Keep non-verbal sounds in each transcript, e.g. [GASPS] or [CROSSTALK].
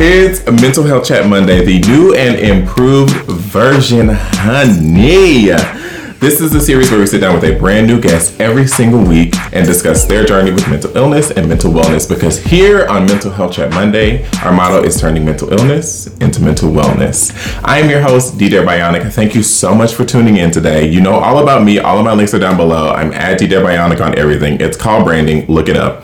It's Mental Health Chat Monday, the new and improved version, honey. This is a series where we sit down with a brand new guest every single week and discuss their journey with mental illness and mental wellness. Because here on Mental Health Chat Monday, our motto is turning mental illness into mental wellness. I am your host, DJ Bionic. Thank you so much for tuning in today. You know all about me, all of my links are down below. I'm at DJ Bionic on everything. It's called branding, look it up.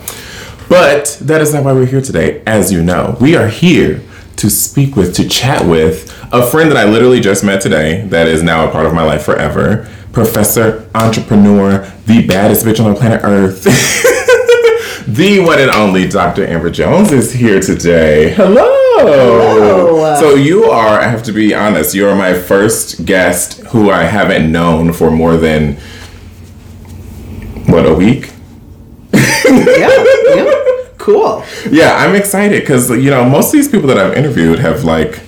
But that is not why we're here today, as you know. We are here to speak with, to chat with a friend that I literally just met today that is now a part of my life forever. Professor, entrepreneur, the baddest bitch on the planet Earth. [LAUGHS] the one and only Dr. Amber Jones is here today. Hello. Hello. So you are, I have to be honest, you are my first guest who I haven't known for more than what, a week? Yeah, yeah. Cool. Yeah, I'm excited because you know most of these people that I've interviewed have like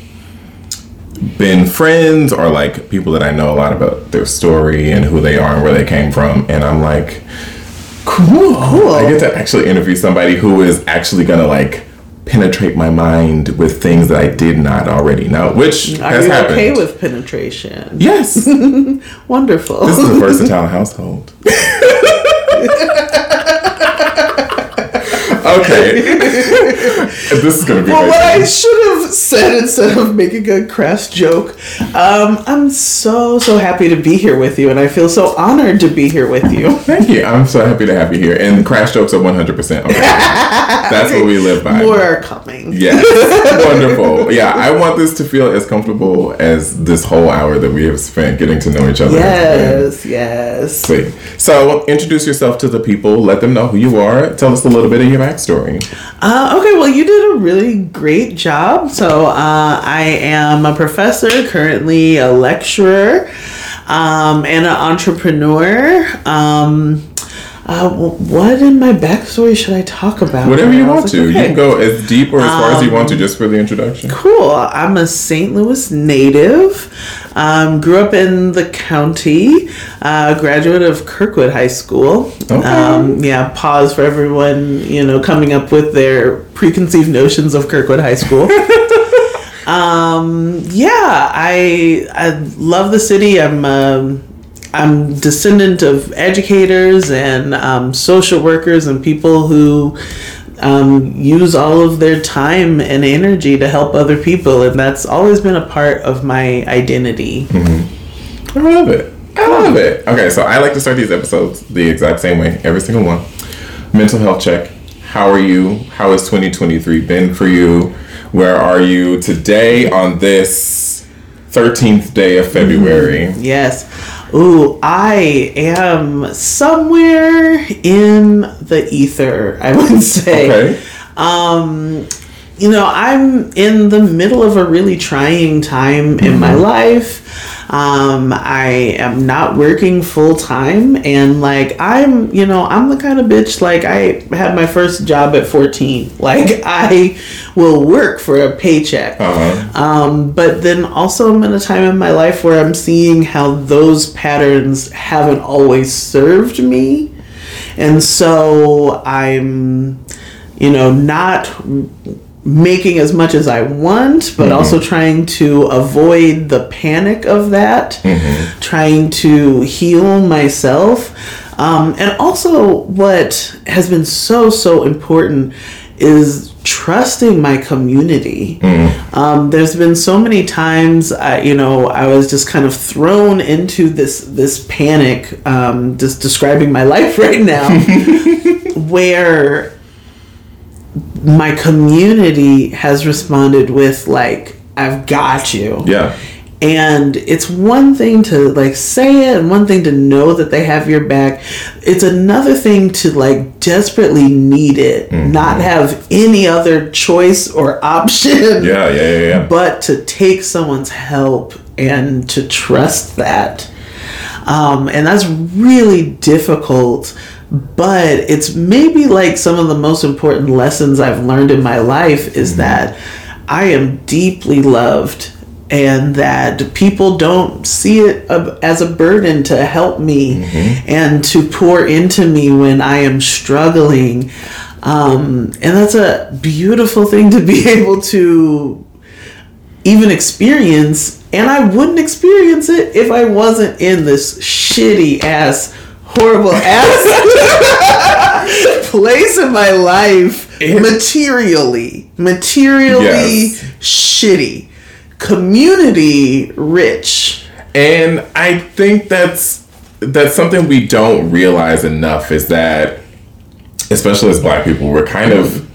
been friends or like people that I know a lot about their story and who they are and where they came from, and I'm like, cool. Cool. I get to actually interview somebody who is actually gonna like penetrate my mind with things that I did not already know, which Are has you happened. okay with penetration? Yes, [LAUGHS] Wonderful. this is a versatile household. [LAUGHS] okay, [LAUGHS] this is gonna be. well, what I should have said instead of making a crass joke, um, I'm so so happy to be here with you, and I feel so honored to be here with you. Thank you. I'm so happy to have you here. And crash jokes are 100% okay. That's what we live by. More are coming. Yes. Wonderful. Yeah, I want this to feel as comfortable as this whole hour that we have spent getting to know each other. Yes, yes. Sweet. So, introduce yourself to the people. Let them know who you are. Tell us a little bit of your backstory. Uh, okay, well, you did a really great job. So, uh, I am a professor, currently a lecturer, um, and an entrepreneur. Um, uh, what in my backstory should I talk about? Whatever you want was to. like, You can go as deep or as far as you want to just for the introduction. Cool. I'm a St. Louis native. Um, grew up in the county. Uh, graduate of Kirkwood High School. Okay. Um, yeah. Pause for everyone. You know, coming up with their preconceived notions of Kirkwood High School. [LAUGHS] um, yeah. I I love the city. I'm. Um, I'm descendant of educators and um, social workers and people who um, use all of their time and energy to help other people, and that's always been a part of my identity. I love it. I love it. Okay, so I like to start these episodes the exact same way, every single one. Mental health check. How are you? How has 2023 been for you? Where are you today on this 13th day of February? Yes. Ooh, I am somewhere in the ether, I [LAUGHS] would say. Okay. Um, you know, I'm in the middle of a really trying time in my life. Um, I am not working full time, and like I'm, you know, I'm the kind of bitch like I had my first job at 14. [LAUGHS] Like I will work for a paycheck. Uh-huh. Um, but then also I'm in a time in my life where I'm seeing how those patterns haven't always served me. And so I'm, you know, not making as much as I want, but also trying to avoid the panic of that, trying to heal myself. Um, and also, what has been so, so important is trusting my community. Um, there's been so many times, I, you know, I was just kind of thrown into this this panic. Um, just describing my [LAUGHS] life right now, [LAUGHS] where my community has responded with like, "I've got you." Yeah. And it's one thing to like say it and one thing to know that they have your back. It's another thing to like desperately need it, not have any other choice or [LAUGHS] option Yeah, yeah, yeah, yeah. but to take someone's help and to trust that. Um, and that's really difficult, but it's maybe like some of the most important lessons I've learned in my life is that I am deeply loved and that people don't see it as a burden to help me and to pour into me when I am struggling. Um, and that's a beautiful thing to be [LAUGHS] able to even experience. And I wouldn't experience it if I wasn't in this shitty ass, horrible ass [LAUGHS] place in my life It- materially. Materially Yes. shitty. Community rich. And I think that's that's something we don't realize enough is that especially as black people, we're kind of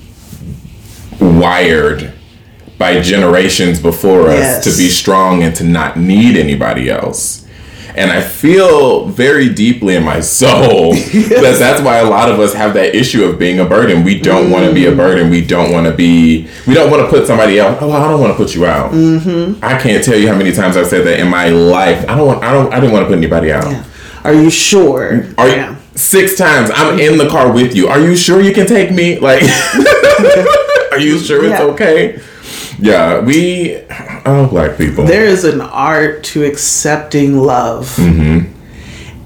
wired by generations before us Yes. to be strong and to not need anybody else. And I feel very deeply in my soul [LAUGHS] that that's why a lot of us have that issue of being a burden. We don't want to be a burden. We don't want to be. We don't want to put somebody out. Oh, I don't want to put you out. Mm-hmm. I can't tell you how many times I've said that in my life. I don't want. I don't. I didn't want to put anybody out. Are you sure? Are yeah. you six times? I'm in the car with you. Are you sure you can take me? Like, [LAUGHS] are you sure it's Yeah. okay? Yeah, we. Oh, black people. there is an art to accepting love. Mm-hmm.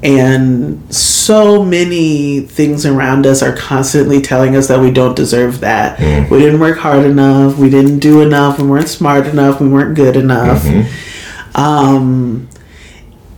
And so many things around us are constantly telling us that we don't deserve that. Mm. We didn't work hard enough. We didn't do enough. We weren't smart enough. We weren't good enough. Mm-hmm. Um,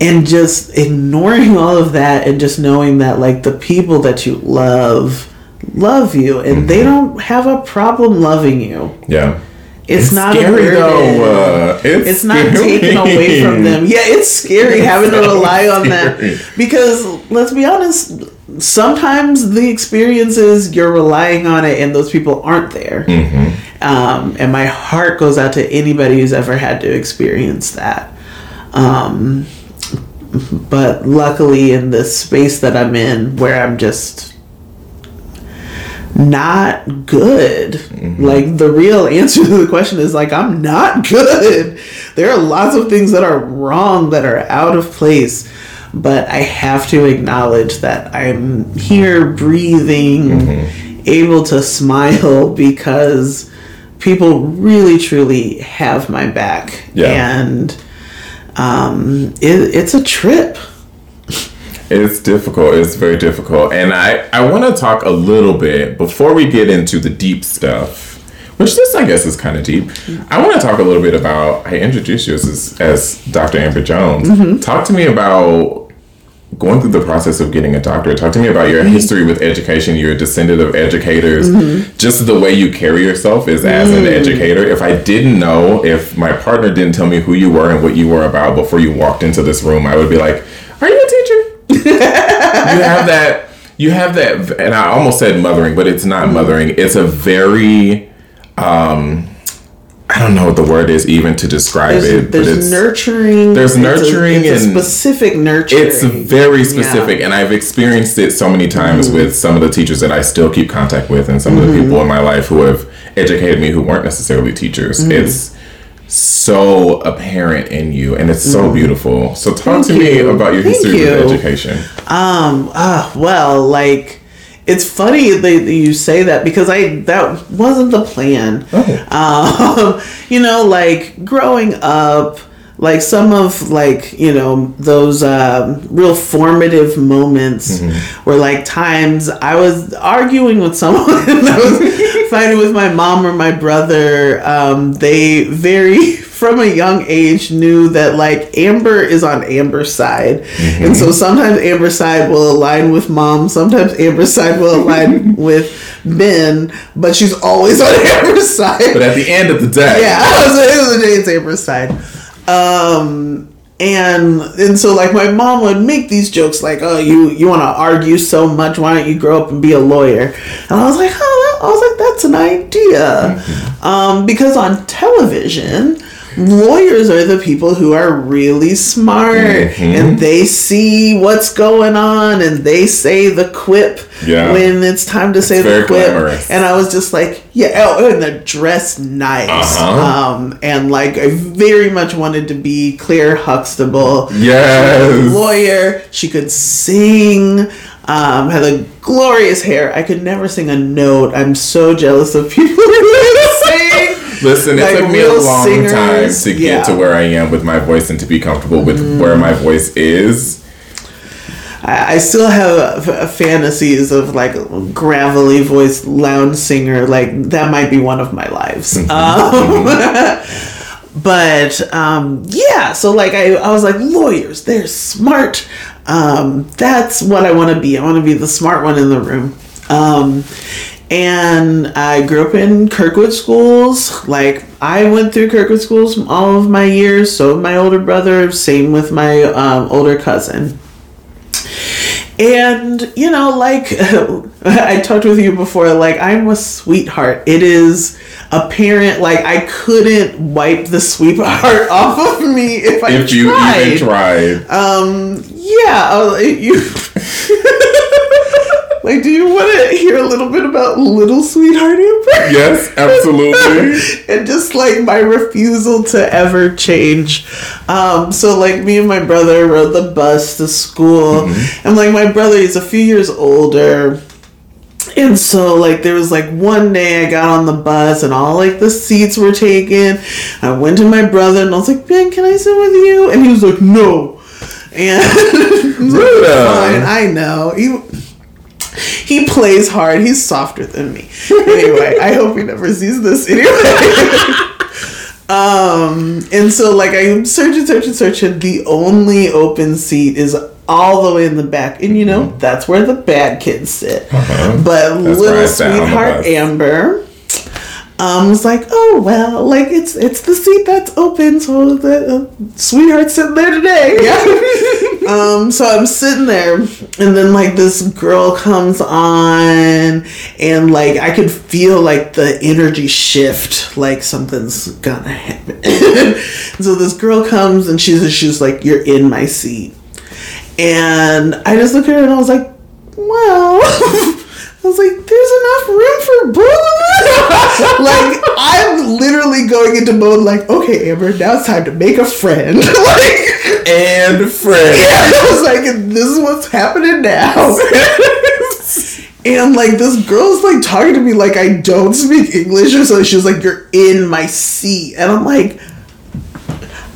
and just ignoring [LAUGHS] all of that and just knowing that, like, the people that you love love you and they Mm-hmm. don't have a problem loving you. yeah. It's, not a scary burden. though. Uh, it's it's not taken away from them. Yeah, it's scary having to rely on scary. that because let's be honest, sometimes the experience is you're relying on it and those people aren't there. Mm-hmm. Um, and my heart goes out to anybody who's ever had to experience that. Um, but luckily, in the space that I'm in, where I'm just not good. Like the real answer to the question is like I'm not [LAUGHS] good. There are lots of things that are wrong that are out of place, but I have to acknowledge that I'm here breathing, able to smile [LAUGHS] because people really truly have my back. Yeah. And um it, it's a trip. It's difficult. It's very difficult. And I, I want to talk a little bit before we get into the deep stuff, which this, I guess, is kind of deep. I want to talk a little bit about, I introduced you as, as Dr. Amber Jones. Mm-hmm. Talk to me about going through the process of getting a doctorate. Talk to me about your mm-hmm. history with education. You're a descendant of educators. Mm-hmm. Just the way you carry yourself is as an mm. educator. If I didn't know, if my partner didn't tell me who you were and what you were about before you walked into this room, I would be like, Are you a teacher? you have that you have that and i almost said mothering but it's not mothering it's a very um i don't know what the word is even to describe There's, it but there's it's nurturing. there's It's a- nurturing it's a, and- specific nurturing. it's very specific and i've experienced it so many times Mm-hmm. with some of the teachers that i still keep contact with and some of the people in my life who have educated me who weren't necessarily teachers Mm-hmm. it's so apparent in you and it's so beautiful so talk Mm. Thank to me about your Thank history you. with education Um. Ah. well, like, it's funny that you say that because I that wasn't the plan. Um. [LAUGHS] You know, like growing up, like some of like you know those um, real formative moments were like times I was arguing with someone. [LAUGHS] I was fighting with my mom or my brother. Um. They very [LAUGHS] from a young age knew that like Amber is on Amber's side. And so sometimes Amber's side will align with mom, sometimes Amber's side will align [LAUGHS] with Ben, but she's always on [LAUGHS] Amber's side. but at the end of the day yeah, it was a day it's Amber's side. Um and and so like my mom would make these jokes like, oh you you want to argue so much, why don't you grow up and be a lawyer? And I was like, oh, I was like that's an idea, um, because on television. Lawyers are the people who are really smart and they see what's going on and they say the quip Yeah. when it's time to say very the quip. glamorous. And I was just like, yeah, oh, and they're dressed nice. Uh-huh. Um, and like, I very much wanted to be Claire Huxtable. Yes. Lawyer. She could sing. Um, had a glorious hair. I could never sing a note. I'm so jealous of people [LAUGHS] who can sing. Listen, it took me a long singers, time to get yeah. Mm. to where I am with my voice and to be comfortable with where my voice is. I, I still have uh, fantasies of like gravelly voiced lounge singer. Like that might be one of my lives. Um, [LAUGHS] but um, yeah, so like I, I was like lawyers, they're smart. Um, that's what I want to be. I want to be the smart one in the room. Um, and I grew up in Kirkwood schools. Like I went through Kirkwood schools all of my years. So my older brother. Same with my um, older cousin. And you know, like [LAUGHS] I talked with you before, like I'm a sweetheart. It is apparent. Like I couldn't wipe the sweetheart [LAUGHS] off of me if I if you tried. even tried. Um, yeah, you. [LAUGHS] like, do you want to hear a little bit about Little Sweetheart Amber? Yes, [LAUGHS] absolutely. and just like my refusal to ever change. Um, so like me and my brother rode the bus to school, and like my brother, he's a few years older. And so like there was like one day I got on the bus and all like the seats were taken. I went to my brother and I was like, Ben, can I sit with you? And he was like, No. And [LAUGHS] I was like, Ruda. fine, I know. He he plays hard. He's softer than me. Anyway, I hope he never sees this anyway. [LAUGHS] um, and so like I'm searching, searching, searching. The only open seat is all the way in the back, and you know that's where the bad kids sit. Uh-huh. But That's little sat on the sweetheart. Amber. Um, was like, oh well, like it's it's the seat that's open, so the uh, sweetheart's sitting there today. Yeah. [LAUGHS] um, so I'm sitting there, and then like this girl comes on, and like I could feel like the energy shift, like something's gonna happen. [LAUGHS] so this girl comes, and she's she's like, you're in my seat, and I just looked at her and I was like, well. [LAUGHS] I was like, there's enough room for both of us. [LAUGHS] like, I'm literally going into mode like, okay, Amber, now it's time to make a friend. [LAUGHS] like, and friend. Yeah, I was like, this is what's happening now. [LAUGHS] and like, this girl's like talking to me like I don't speak English or something. She was like, you're in my seat. And I'm like,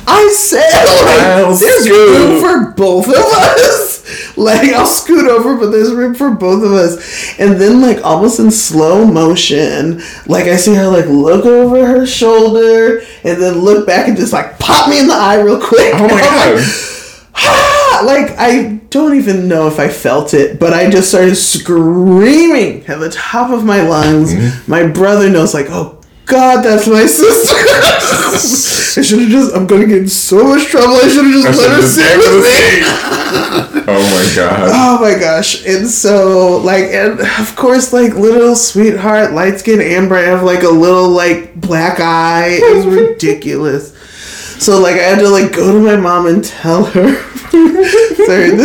I said, like, there's room for both of us. [LAUGHS] Like, I'll scoot over, but there's room for both of us. And then, like, almost in slow motion, like, I see her, like, look over her shoulder and then look back and just, like, pop me in the eye real quick. Oh my [LAUGHS] god. like, [LAUGHS] "Ah!" like I don't even know if I felt it, but I just started screaming at the top of my lungs. Mm-hmm. My brother knows, like, oh God, that's my sister. I should have just. I'm gonna get in so much trouble. I should have just let her sit with me. Oh my god. Oh my gosh. And so, like, and of course, like, little sweetheart, light skinned Amber, I have like a little, like, black eye. It was ridiculous. So, like, I had to, like, go to my mom and tell her. [LAUGHS] Sorry. [LAUGHS]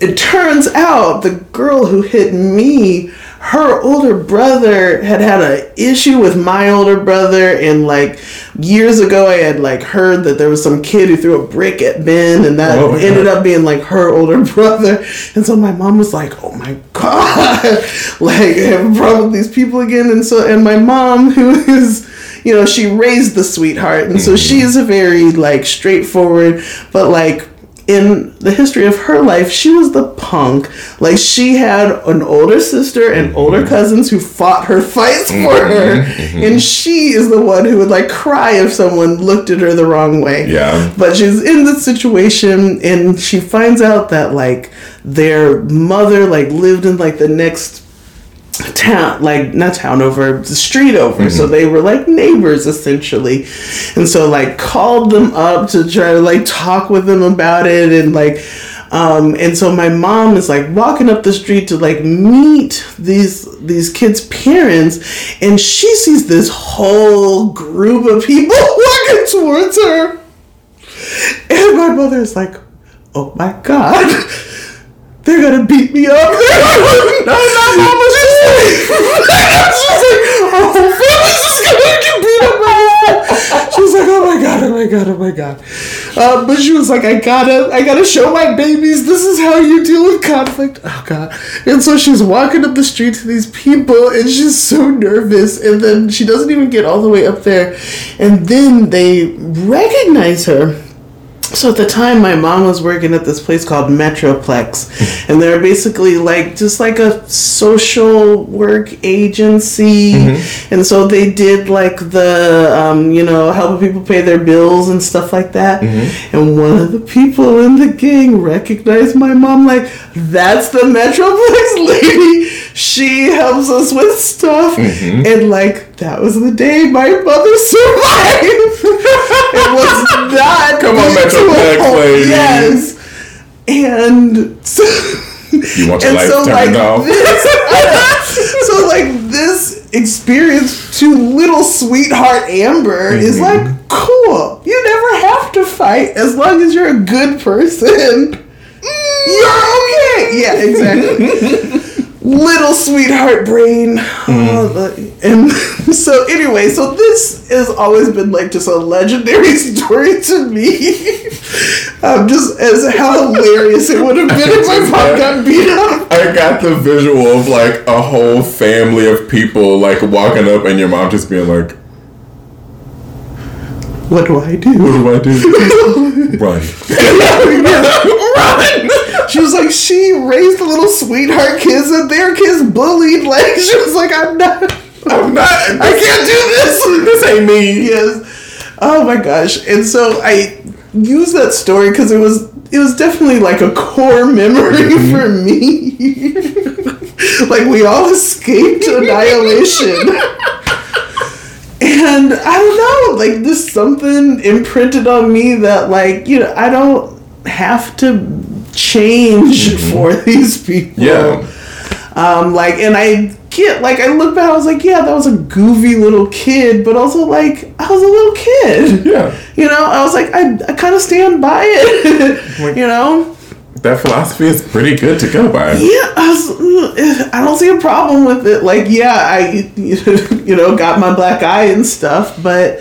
it turns out the girl who hit me her older brother had had an issue with my older brother and like years ago i had like heard that there was some kid who threw a brick at ben and that Oh ended up being like her older [LAUGHS] brother. And so my mom was like oh my god. [LAUGHS] Like i have a problem with these people again. And so and my mom who is you know she raised the sweetheart and so mm-hmm. she's a very like straightforward but like in the history of her life, she was the punk. Like she had an older sister and mm-hmm. older cousins who fought her fights for mm-hmm. her, mm-hmm. and she is the one who would like cry if someone looked at her the wrong way. Yeah. But she's in this situation, and she finds out that like their mother like lived in like the next town like not town over the street over so they were like neighbors essentially and so like called them up to try to like talk with them about it and like um and so my mom is like walking up the street to like meet these these kids parents and she sees this whole group of people walking towards her and my mother is like oh my god they're gonna beat me up. no, no, mom was just like, she's like, oh, Phyllis is gonna get beat up by this. She was like, oh my god, oh my god, oh my god. Uh, but she was like, I gotta, I gotta show my babies this is how you deal with conflict. Oh god. And so she's walking up the street to these people, and she's so nervous. And then she doesn't even get all the way up there, and then they recognize her so at the time my mom was working at this place called metroplex. And they're basically like just like a social work agency. Mm-hmm. And so they did like the um, you know helping people pay their bills and stuff like that. Mm-hmm. And one of the people in the gang recognized my mom like that's the metroplex [LAUGHS] lady. She helps us with stuff. Mm-hmm. And like that was the day my mother survived it was not Come on, Metroplex a- lady. yes and so You want your life so turned like off? this, so like this experience to little sweetheart Amber is Mm-hmm. like cool. You never have to fight as long as you're a good person. [LAUGHS] You're okay. Yeah, exactly. Little sweetheart brain. The- and [LAUGHS] so anyway, so this has always been like just a legendary [LAUGHS] story to me. [LAUGHS] um, just as how hilarious it would have been if my mom got beat up. I got the visual of like a whole family of people like walking up and your mom just being like, What do I do? What do I do? Run. Run! She was like, she raised the little sweetheart kids and their kids bullied. Like, she was like, I'm not, I'm not. I can't do this. [LAUGHS] This ain't me. yes. Oh my gosh. And so I use that story because it was it was definitely like a core memory mm-hmm. for me. [LAUGHS] like we all escaped annihilation. and I don't know, like this something imprinted on me that like, you know, I don't have to change for [LAUGHS] these people. Yeah. Um, like, and I get, like, I look back, I was like, yeah, that was a goofy little kid, but also, like, I was a little kid. Yeah. You know, I was like, I, I kind of stand by it. [LAUGHS] you know? That philosophy is pretty good to go by. Yeah, I, was, I don't see a problem with it. Like, yeah, I, [LAUGHS] you know, got my black eye and stuff, but,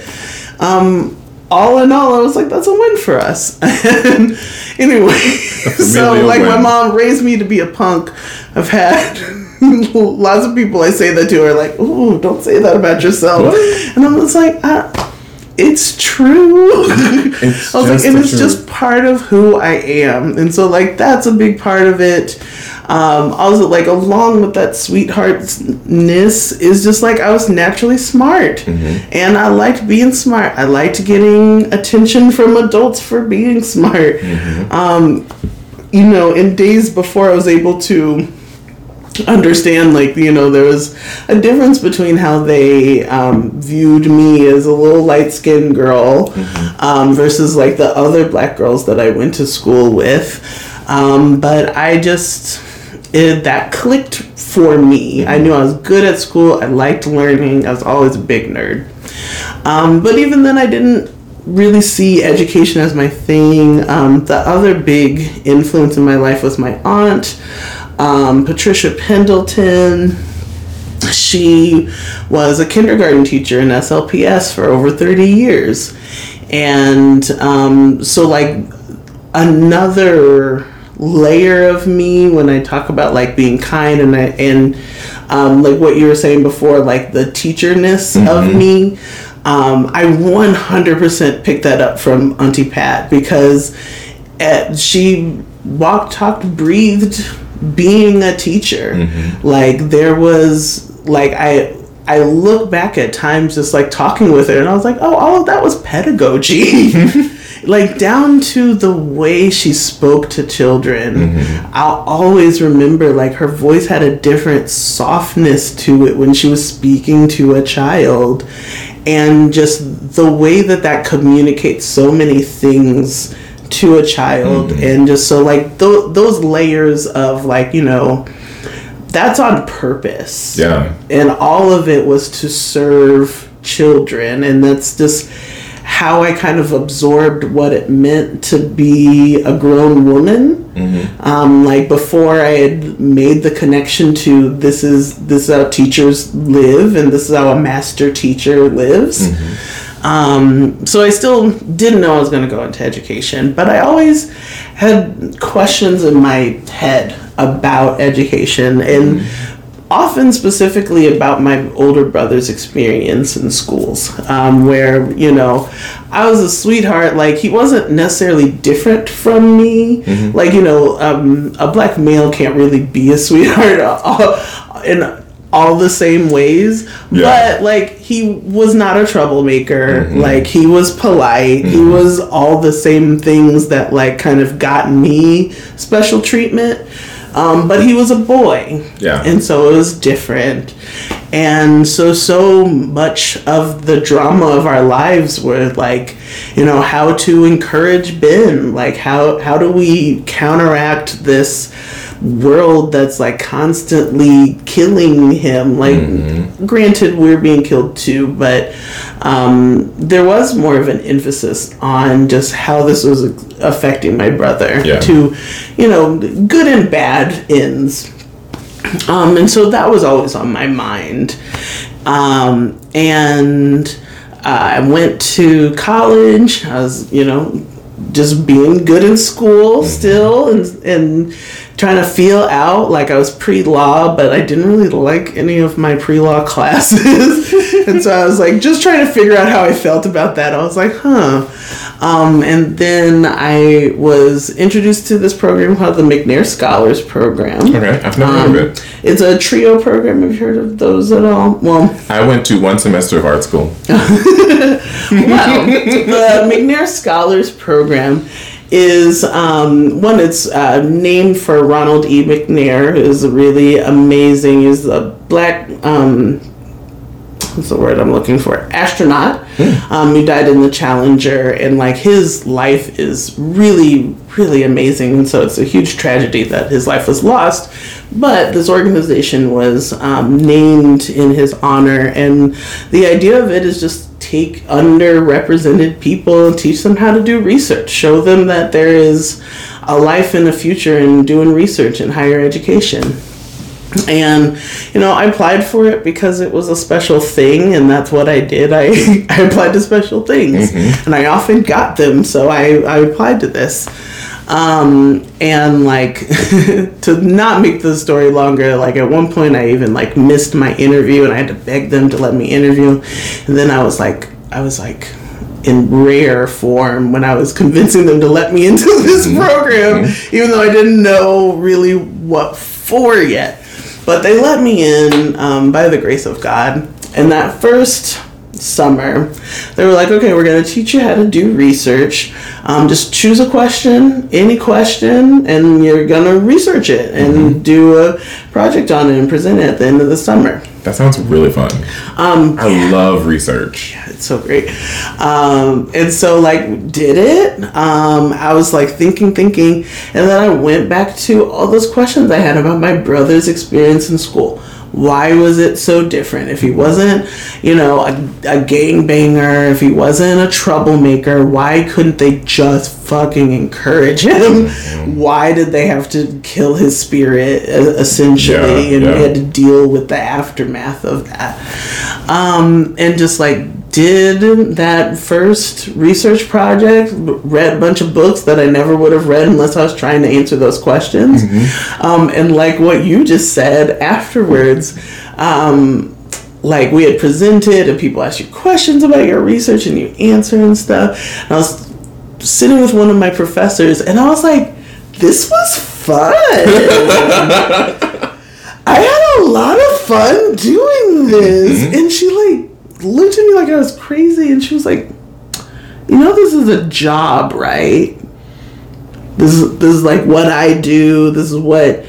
um, all in all, I was like, that's a win for us. [LAUGHS] and anyway, [LAUGHS] so like my mom raised me to be a punk. I've had [LAUGHS] lots of people I say that to are like, "Ooh, don't say that about yourself," and I'm just like, uh, "It's true." It's I was like, and it's truth. just part of who I am, and so like that's a big part of it. Um, also, like along with that sweetheartness is just like I was naturally smart, Mm-hmm. and I liked being smart. I liked getting attention from adults for being smart. Mm-hmm. Um, you know, in days before I was able to understand like you know there was a difference between how they um, viewed me as a little light skinned girl um, versus like the other black girls that I went to school with um, but I just it, that clicked for me I knew I was good at school I liked learning I was always a big nerd um, but even then I didn't really see education as my thing. Um, the other big influence in my life was my aunt, um, Patricia Pendleton. She was a kindergarten teacher in SLPS for over 30 years. And um, so, like, another layer of me when I talk about like being kind and I, and um, like what you were saying before, like the teacherness of me. Um, I 100% picked that up from Auntie Pat because uh she walked, talked, breathed being a teacher. Like there was like I I look back at times just like talking with her and I was like, oh, all of that was pedagogy. [LAUGHS] like down to the way she spoke to children. Mm-hmm. I'll always remember like her voice had a different softness to it when she was speaking to a child. And just the way that that communicates so many things to a child mm-hmm. and just so like th- those layers of like you know that's on purpose Yeah. and all of it was to serve children and that's just how i kind of absorbed what it meant to be a grown woman. Um, like before i had made the connection to this is this is how teachers live and this is how a master teacher lives. Um, so I still didn't know I was going to go into education, but I always had questions in my head about education. And often specifically about my older brother's experience in schools, um, where, you know, I was a sweetheart. Like, he wasn't necessarily different from me. Like, you know, um, a black male can't really be a sweetheart [LAUGHS] in all the same ways. Yeah. But, like, he was not a troublemaker. Like, he was polite. He was all the same things that, like, kind of got me special treatment. Um, but he was a boy. Yeah. And so it was different. And so, so much of the drama of our lives were like, you know, how to encourage Ben. Like, how, how do we counteract this world that's like constantly killing him? Like, granted, we're being killed too, but um, there was more of an emphasis on just how this was affecting my brother Yeah. to, you know, good and bad ends. Um, and so that was always on my mind. Um, and uh, I went to college. I was, you know, just being good in school mm-hmm. still and, and trying to feel out like I was pre law, but I didn't really like any of my pre law [LAUGHS] classes. and so I was like, just trying to figure out how I felt about that. I was like, huh. Um, and then I was introduced to this program called the McNair Scholars Program. Okay, I've never Um, heard of it. It's a trio program. Have you heard of those at all? Well, I went to one semester of art school. [LAUGHS] Wow. the McNair Scholars Program is um, one. It's uh, named for Ronald E. McNair, who is really amazing. He's a black. Um, what's the word I'm looking for? Astronaut. Um, who died in the Challenger, and like his life is really, really amazing. And so it's a huge tragedy that his life was lost. But this organization was um, named in his honor, and the idea of it is just take underrepresented people and teach them how to do research. Show them that there is a life in the future in doing research in higher education. And you know, I applied for it because it was a special thing, and that's what I did. I, [LAUGHS] I applied to special things, mm-hmm. and I often got them, so I, I applied to this. Um, and like [LAUGHS] to not make the story longer, like at one point I even like missed my interview, and I had to beg them to let me interview. And then I was like, I was like in rare form when I was convincing them to let me [LAUGHS] into this mm-hmm. program, mm-hmm. even though I didn't know really what for yet. But they let me in um, by the grace of God. And that first summer, they were like, okay, we're going to teach you how to do research. Um, just choose a question, any question, and you're going to research it and do a project on it and present it at the end of the summer. That sounds really fun. Um, I love research. So great. Um, and so like did it. Um, I was like thinking, thinking, and then I went back to all those questions I had about my brother's experience in school. Why was it so different? If he wasn't, you know, a, a gangbanger, if he wasn't a troublemaker, why couldn't they just fucking encourage him? Why did they have to kill his spirit, essentially? Yeah, and yeah. we had to deal with the aftermath of that. Um, and just like did that first research project, read a bunch of books that I never would have read unless I was trying to answer those questions. Um, and like what you just said afterwards, um, like we had presented and people asked you questions about your research and you answer and stuff. And I was sitting with one of my professors and I was like, this was fun. [LAUGHS] I had a lot of fun doing this. Mm-hmm. And she like looked at me like I was crazy and she was like, you know this is a job, right? This is this is like what I do. This is what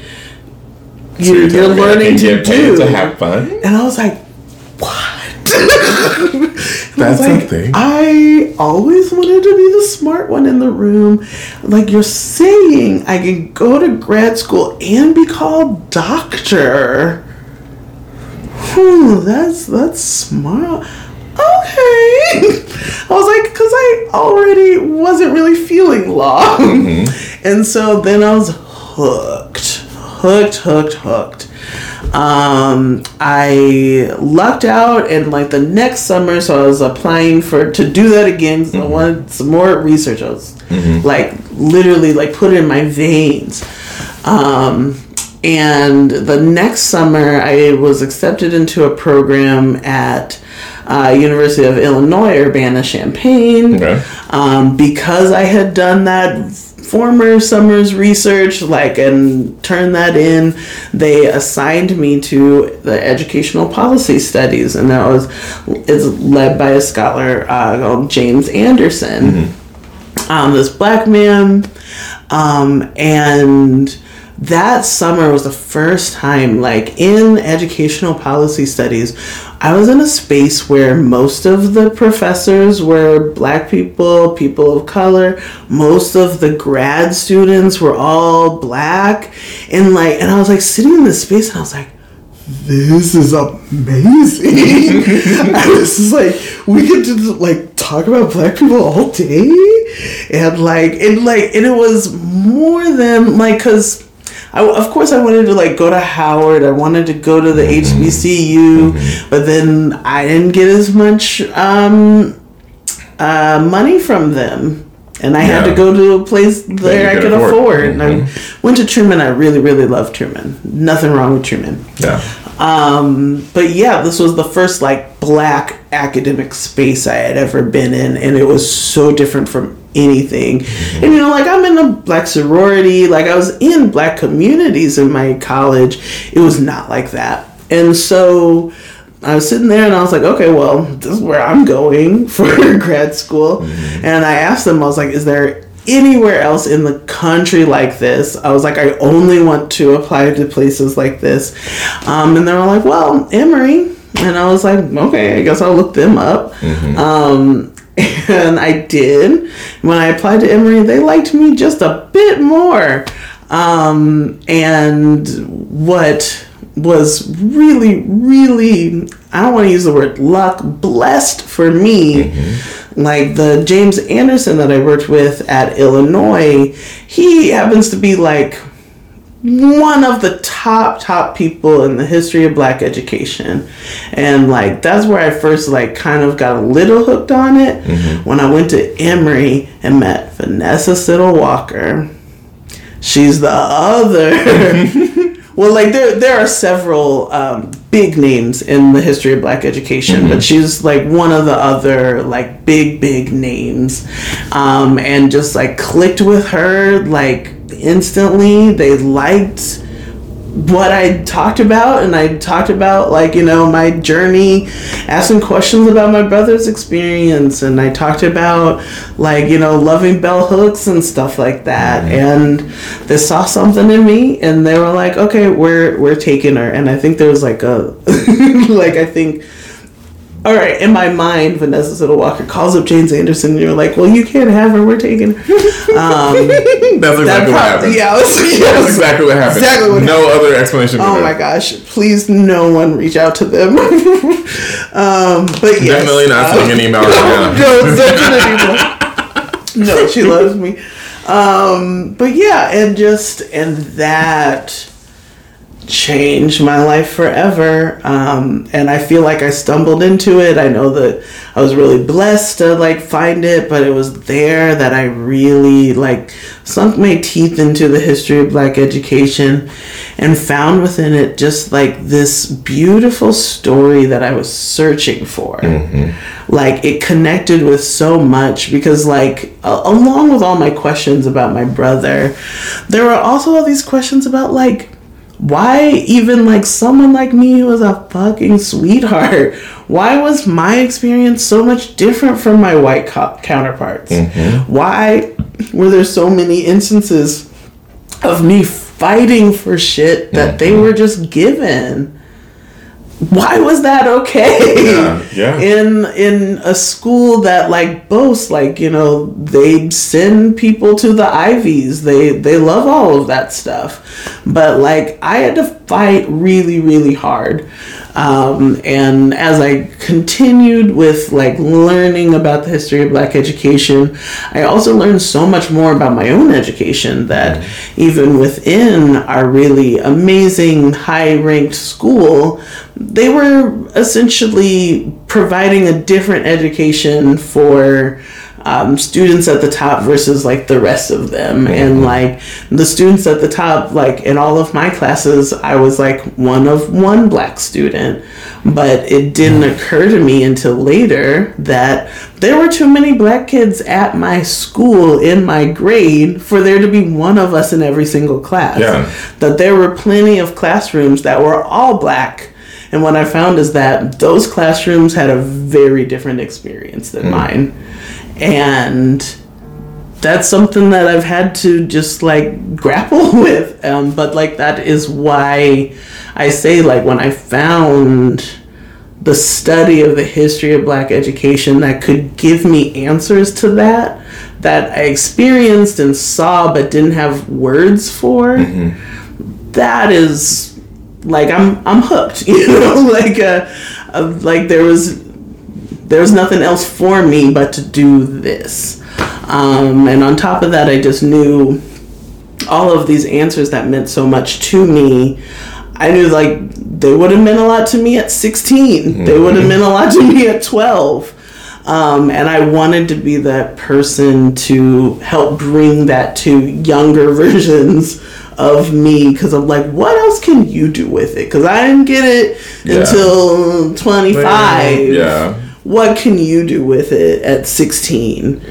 So you're, you're you're telling me I learning to do. to have fun. And I was like, what? And I was That's like, something. I always wanted to be the smart one in the room. Like you're saying, I can go to grad school and be called doctor. Hmm, that's that's smart. Okay. [LAUGHS] I was like, because I already wasn't really feeling law. And so then I was hooked. Hooked, hooked, hooked. Um, I lucked out and like the next summer, so I was applying for to do that again. So I wanted some more research. I was like literally like put it in my veins. Um, and the next summer, I was accepted into a program at uh, University of Illinois Urbana Champaign. Okay. Um, because I had done that former summer's research, like, and turn that in, they assigned me to the educational policy studies, and that was is led by a scholar uh, called James Anderson. Um, this black man, um, and that summer was the first time like in educational policy studies i was in a space where most of the professors were black people people of color most of the grad students were all black and like and i was like sitting in this space and i was like this is amazing. [LAUGHS] this is like we get to like talk about black people all day, and like and like and it was more than like because. I, of course, I wanted to like go to Howard. I wanted to go to the HBCU, but then I didn't get as much um, uh, money from them, and I had to go to a place there I could afford. afford. And I went to Truman. I really, really loved Truman. Nothing wrong with Truman. Yeah. Um, but yeah, this was the first like black academic space I had ever been in, and it was so different from anything. And you know, like I'm in a black sorority, like I was in black communities in my college. It was not like that. And so I was sitting there and I was like, okay, well, this is where I'm going [LAUGHS] for grad school. And I asked them, I was like, is there anywhere else in the country like this. I was like, I only want to apply to places like this. Um, and they were like, well, Emory. And I was like, okay, I guess I'll look them up. Um, [LAUGHS] and I did. When I applied to Emory, they liked me just a bit more. Um, and what was really, really, I don't want to use the word luck, blessed for me. Like the James Anderson that I worked with at Illinois, he happens to be like one of the top top people in the history of black education. And like that's where i first like kind of got a little hooked on it. When i went to emory and met vanessa siddle walker. She's the other [LAUGHS] well like there there are several um, big names in the history of black education but she's like one of the other like big big names. Um, and just like clicked with her like instantly. They liked what I talked about, and I talked about like you know my journey, asking questions about my brother's experience, and I talked about like you know loving bell hooks and stuff like that, mm-hmm. and they saw something in me, and they were like, okay, we're we're taking her, and I think there was like a [LAUGHS] like I think. All right, in my mind, Vanessa Siddle Walker calls up James Anderson, and you're like, "Well, you can't have her. We're taking her." Um, [LAUGHS] That's exactly that what happened. yeah, was- That's [LAUGHS] exactly what happened. Exactly what no other explanation. Oh my gosh! Please, no one reach out to them. [LAUGHS] um, but yes, Definitely not uh, sending an email right no, not. No, she loves me. Um, but yeah, and just and that changed my life forever. Um, and I feel like I stumbled into it. I know that I was really blessed to like find it, but it was there that I really like sunk my teeth into the history of black education and found within it just like this beautiful story that I was searching for. Like it connected with so much because like a- along with all my questions about my brother, there were also all these questions about like why even like someone like me who was a fucking sweetheart? Why was my experience so much different from my white co- counterparts? Mm-hmm. Why were there so many instances of me fighting for shit that they mm-hmm. were just given why was that okay? Yeah, yeah. [LAUGHS] in in a school that like boasts like you know they send people to the ivies. They they love all of that stuff. But like i had to fight really really hard um, and as i continued with like learning about the history of black education i also learned so much more about my own education that even within our really amazing high ranked school they were essentially providing a different education for um, students at the top versus like the rest of them. And like the students at the top like in all of my classes i was like one of one black student. But it didn't occur to me until later that there were too many black kids at my school in my grade for there to be one of us in every single class. Yeah. that there were plenty of classrooms that were all black. And what I found is that those classrooms had a very different experience than mine. And that's something that I've had to just like grapple [LAUGHS] with. Um, but like that is why I say like when I found the study of the history of black education that could give me answers to that that I experienced and saw but didn't have words for that is like I'm I'm hooked [LAUGHS] you know like uh, uh like there was there was nothing else for me but to do this um and on top of that I just knew all of these answers that meant so much to me I knew like they would have meant a lot to me at 16 they would have meant a lot to [LAUGHS] me at 12 um, and I wanted to be that person to help bring that to younger [LAUGHS] versions of me because I'm like, what else can you do with it? Because I didn't get it Yeah. until 25. Yeah. What can you do with it at 16?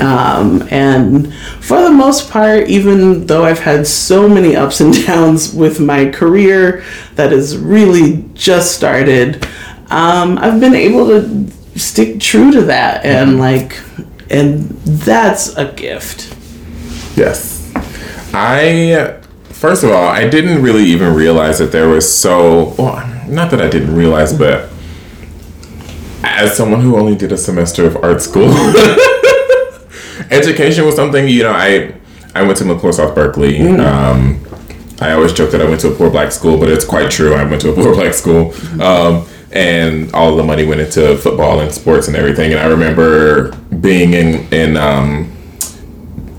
Um, and for the most part, even though I've had so many ups and [LAUGHS] downs with my career that has really just started, um, I've been able to stick true to that and like, and that's a gift. Yes. I first of all, I didn't really even realize that there was so well, not that I didn't realize, but as someone who only did a semester of art school, [LAUGHS] education was something, you know, I I went to McCluer South Berkeley. Um, I always joke that I went to a poor black school, but it's quite true. I went to a [LAUGHS] poor black school. Um, and all the money went into football and sports and everything. And I remember being in in um,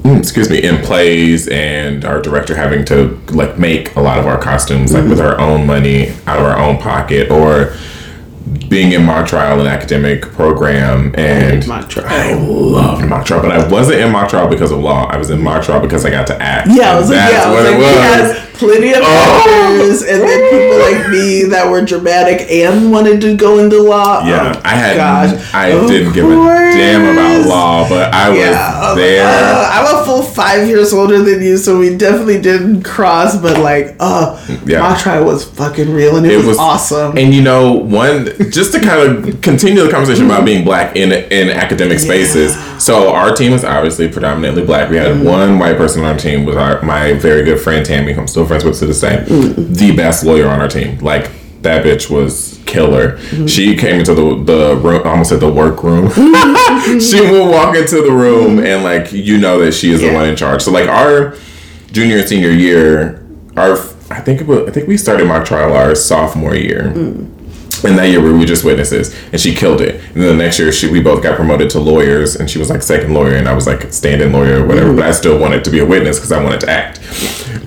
mm, excuse me in plays and our director having to like make a lot of our costumes like with our own money out of our own pocket or being in mock trial an academic program and mock trial. I loved mock trial but I wasn't in mock trial because of law I was in mock trial because I got to act Yeah, I And was like, yeah, I was like, it we was plenty of Oh. actors, and then people like me that were dramatic and wanted to go into law. yeah Oh, I had gosh. I didn't give a damn about law but I was Yeah, there uh, I'm a full five years older than you, so we definitely didn't cross. But like, uh, Yeah. my trial was fucking real, and it, was, awesome. And you know, one just to kind of continue the conversation about being black in in academic spaces. So our team was obviously predominantly black. We had Mm-hmm. one white person on our team with our my very good friend Tammy, who I'm still friends with to this day, Mm-hmm. the best lawyer on our team. Like that bitch was killer. Mm-hmm. She came into the the room, I almost said the workroom. Mm-hmm. [LAUGHS] she would walk into the room and like you know that she is the one in charge. So like our junior and senior year, our I think it was, I think we started mock trial our sophomore year. And that year we were just witnesses, and she killed it. And then the next year, she we both got promoted to lawyers, and she was like second lawyer, and I was like stand-in lawyer or whatever. But I still wanted to be a witness because I wanted to act.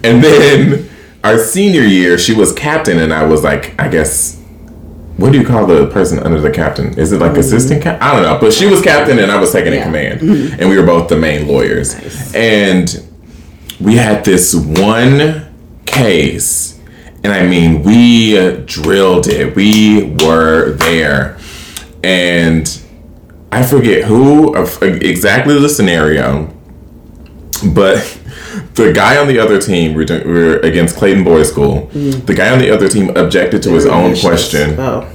And then our senior year, she was captain, and I was like, I guess, what do you call the person under the captain? Is it like assistant cap? I don't know. But she was captain, and I was second in Yeah. command, mm-hmm. and we were both the main lawyers. And we had this one case and I mean, we drilled it. We were there. And I forget who, of exactly the scenario, but [LAUGHS] the guy on the other team, we're, against Clayton Boys School, mm. the guy on the other team objected to his own question. Oh,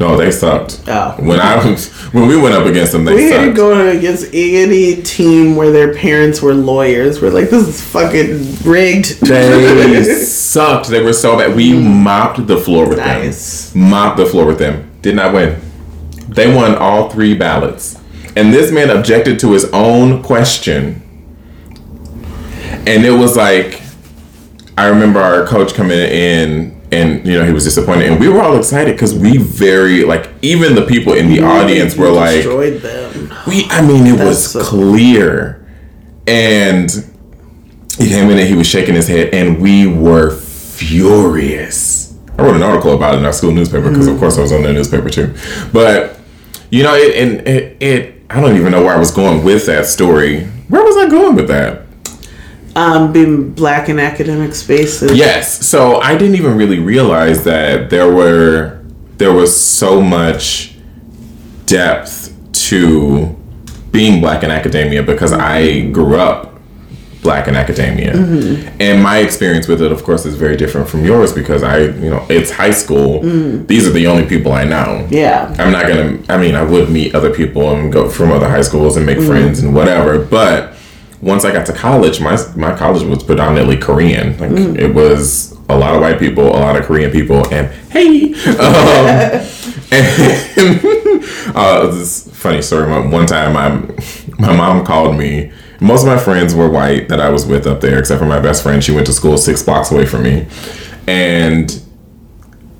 No, they sucked. Oh. When I was, when we went up against them, they we sucked. ain't going against any team where their parents were lawyers. We're like, this is fucking rigged. They [LAUGHS] sucked. They were so bad. We hmm. mopped the floor with Nice. them. Mopped the floor with them. Did not win. They won all three ballots. And this man objected to his own question. And it was like, I remember our coach coming in and, you know, he was disappointed. And we were all excited because we very, like, even the people in the audience were like, destroyed them. we, I mean, it was so- clear. And he came in and he was shaking his head, and we were furious. I wrote an article about it in our school newspaper because, of mm. course, I was on the newspaper too. But you know, it and it, it I don't even know where I was going with that story. Where was I going with that? Um, being black in academic spaces. Yes. So I didn't even really realize that there were there was so much depth to being black in academia because I grew up black in academia. Mm-hmm. And my experience with it of course is very different from yours because I, you know, it's high school. Mm. These are the only people I know. Yeah. I'm not gonna. I mean, I would meet other people and go from other high schools and make mm-hmm. friends and whatever. But once I got to college, my my college was predominantly Korean. Like it was a lot of white people, a lot of Korean people, and hey, [LAUGHS] um, and [LAUGHS] uh, this funny story. One one time, my my mom called me. Most of my friends were white that I was with up there, except for my best friend. She went to school six blocks away from me, and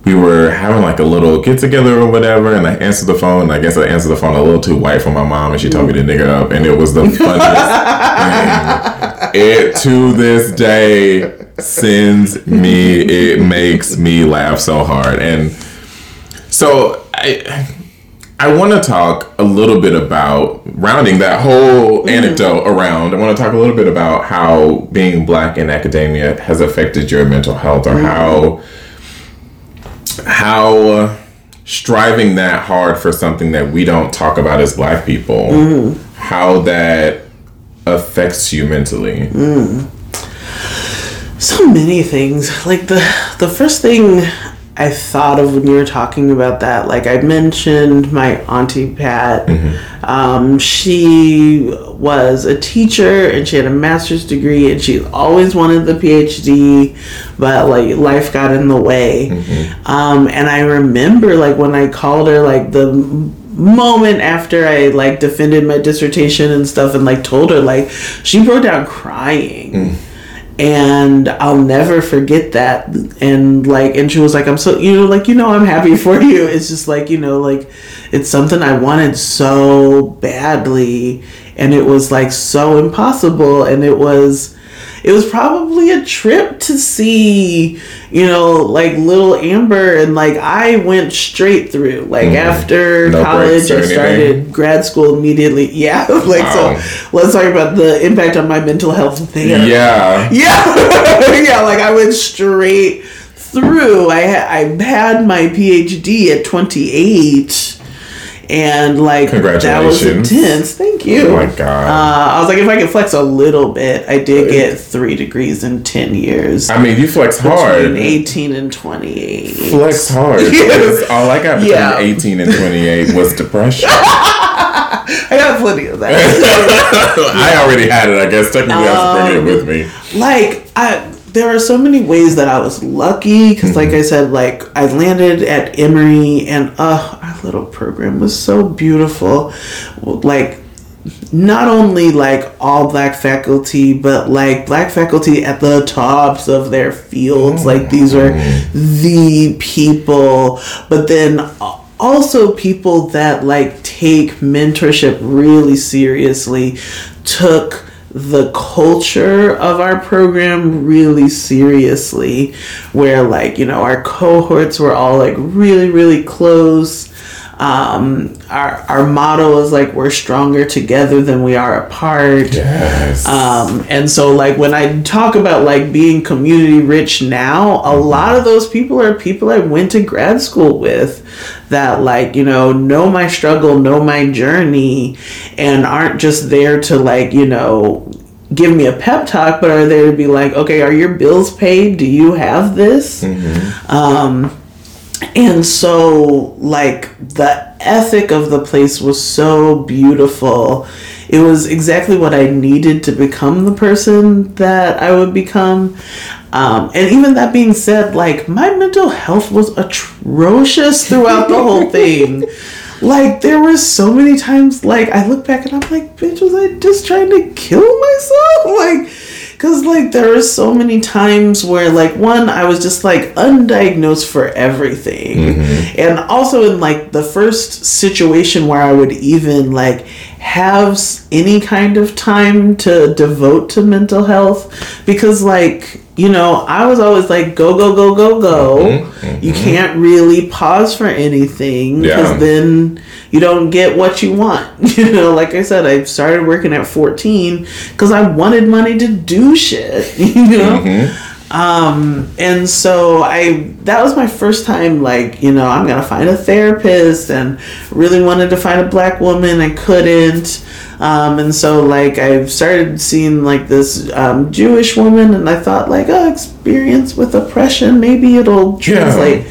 we were having like a little get together or whatever, and I answered the phone. And I guess I answered the phone a little too white for my mom, and she told me to nigga up, and it was the funniest thing. It to this day sends me. It makes me laugh so hard, and so I. I want to talk a little bit about rounding that whole mm-hmm. anecdote around. I want to talk a little bit about how being black in academia has affected your mental health, or mm-hmm. how how uh, striving that hard for something that we don't talk about as black people, how that affects you mentally. so many things like the the first thing i thought of when you were talking about that like i mentioned my auntie pat. Um, she was a teacher and she had a master's degree and she always wanted the phd but like life got in the way. Um, and i remember like when i called her like the moment after I like defended my dissertation and stuff and like told her like she broke down crying. And I'll never forget that. And like and she was like, I'm so you know, like, you know, I'm happy for [LAUGHS] you. It's just like, you know, like it's something I wanted so badly and it was like so impossible and it was it was probably a trip to see, you know, like little Amber and like I went straight through. Like after Mm-hmm. No college I started grad school immediately. [LAUGHS] Yeah. like Wow. so let's talk about the impact on my mental health there. Yeah. [LAUGHS] Yeah, yeah. Like I went straight through. I I had my PhD at 28, and like that was Congratulations. intense. Thank you. Oh my God. Uh, I was like, if I could flex a little bit, I did get three degrees in 10 years. I mean, you flex hard. Between 18 and 28. Flex hard. [LAUGHS] because all I got between Yeah. 18 and 28 was depression. [LAUGHS] I got plenty of that. [LAUGHS] I already had it. I guess technically I was bringing it with me. like I there are so many ways that I was lucky because like mm-hmm. I said like I landed at Emory and uh our little program was so beautiful. Like not only like all black faculty but like black faculty at the tops of their fields. Like mm. these are the people. But then uh, also people that like take mentorship really seriously took the culture of our program really seriously where like you know our cohorts were all like really really close um our our motto is like we're stronger together than we are apart Yes. um, and so like when I talk about like being community rich now, a lot of those people are people I went to grad school with that like, you know, know my struggle, know my journey and aren't just there to like, you know, give me a pep talk, but are there to be like, okay, are your bills paid? Do you have this? Um and so like the ethic of the place was so beautiful. It was exactly what i needed to become the person that i would become. Um, and even that being said like my mental health was atrocious throughout the whole [LAUGHS] thing. Like there were so many times like i look back and i'm like bitch was i just trying to kill myself? [LAUGHS] Like Cause like there are so many times where like one I was just like undiagnosed for everything, mm-hmm. and also in like the first situation where I would even like have any kind of time to devote to mental health? Because like you know i was always like go go go go go. Mm-hmm, you mm-hmm. can't really pause for anything because Yeah. then you don't get what you want. [LAUGHS] You know like i said i started working at 14 because i wanted money to do shit [LAUGHS] you know mm-hmm. Um and so i that was my first time like you know i'm gonna find a therapist and really wanted to find a black woman i couldn't um and so like i started seeing like this um, jewish woman and i thought like oh experience with oppression maybe it'll Yeah.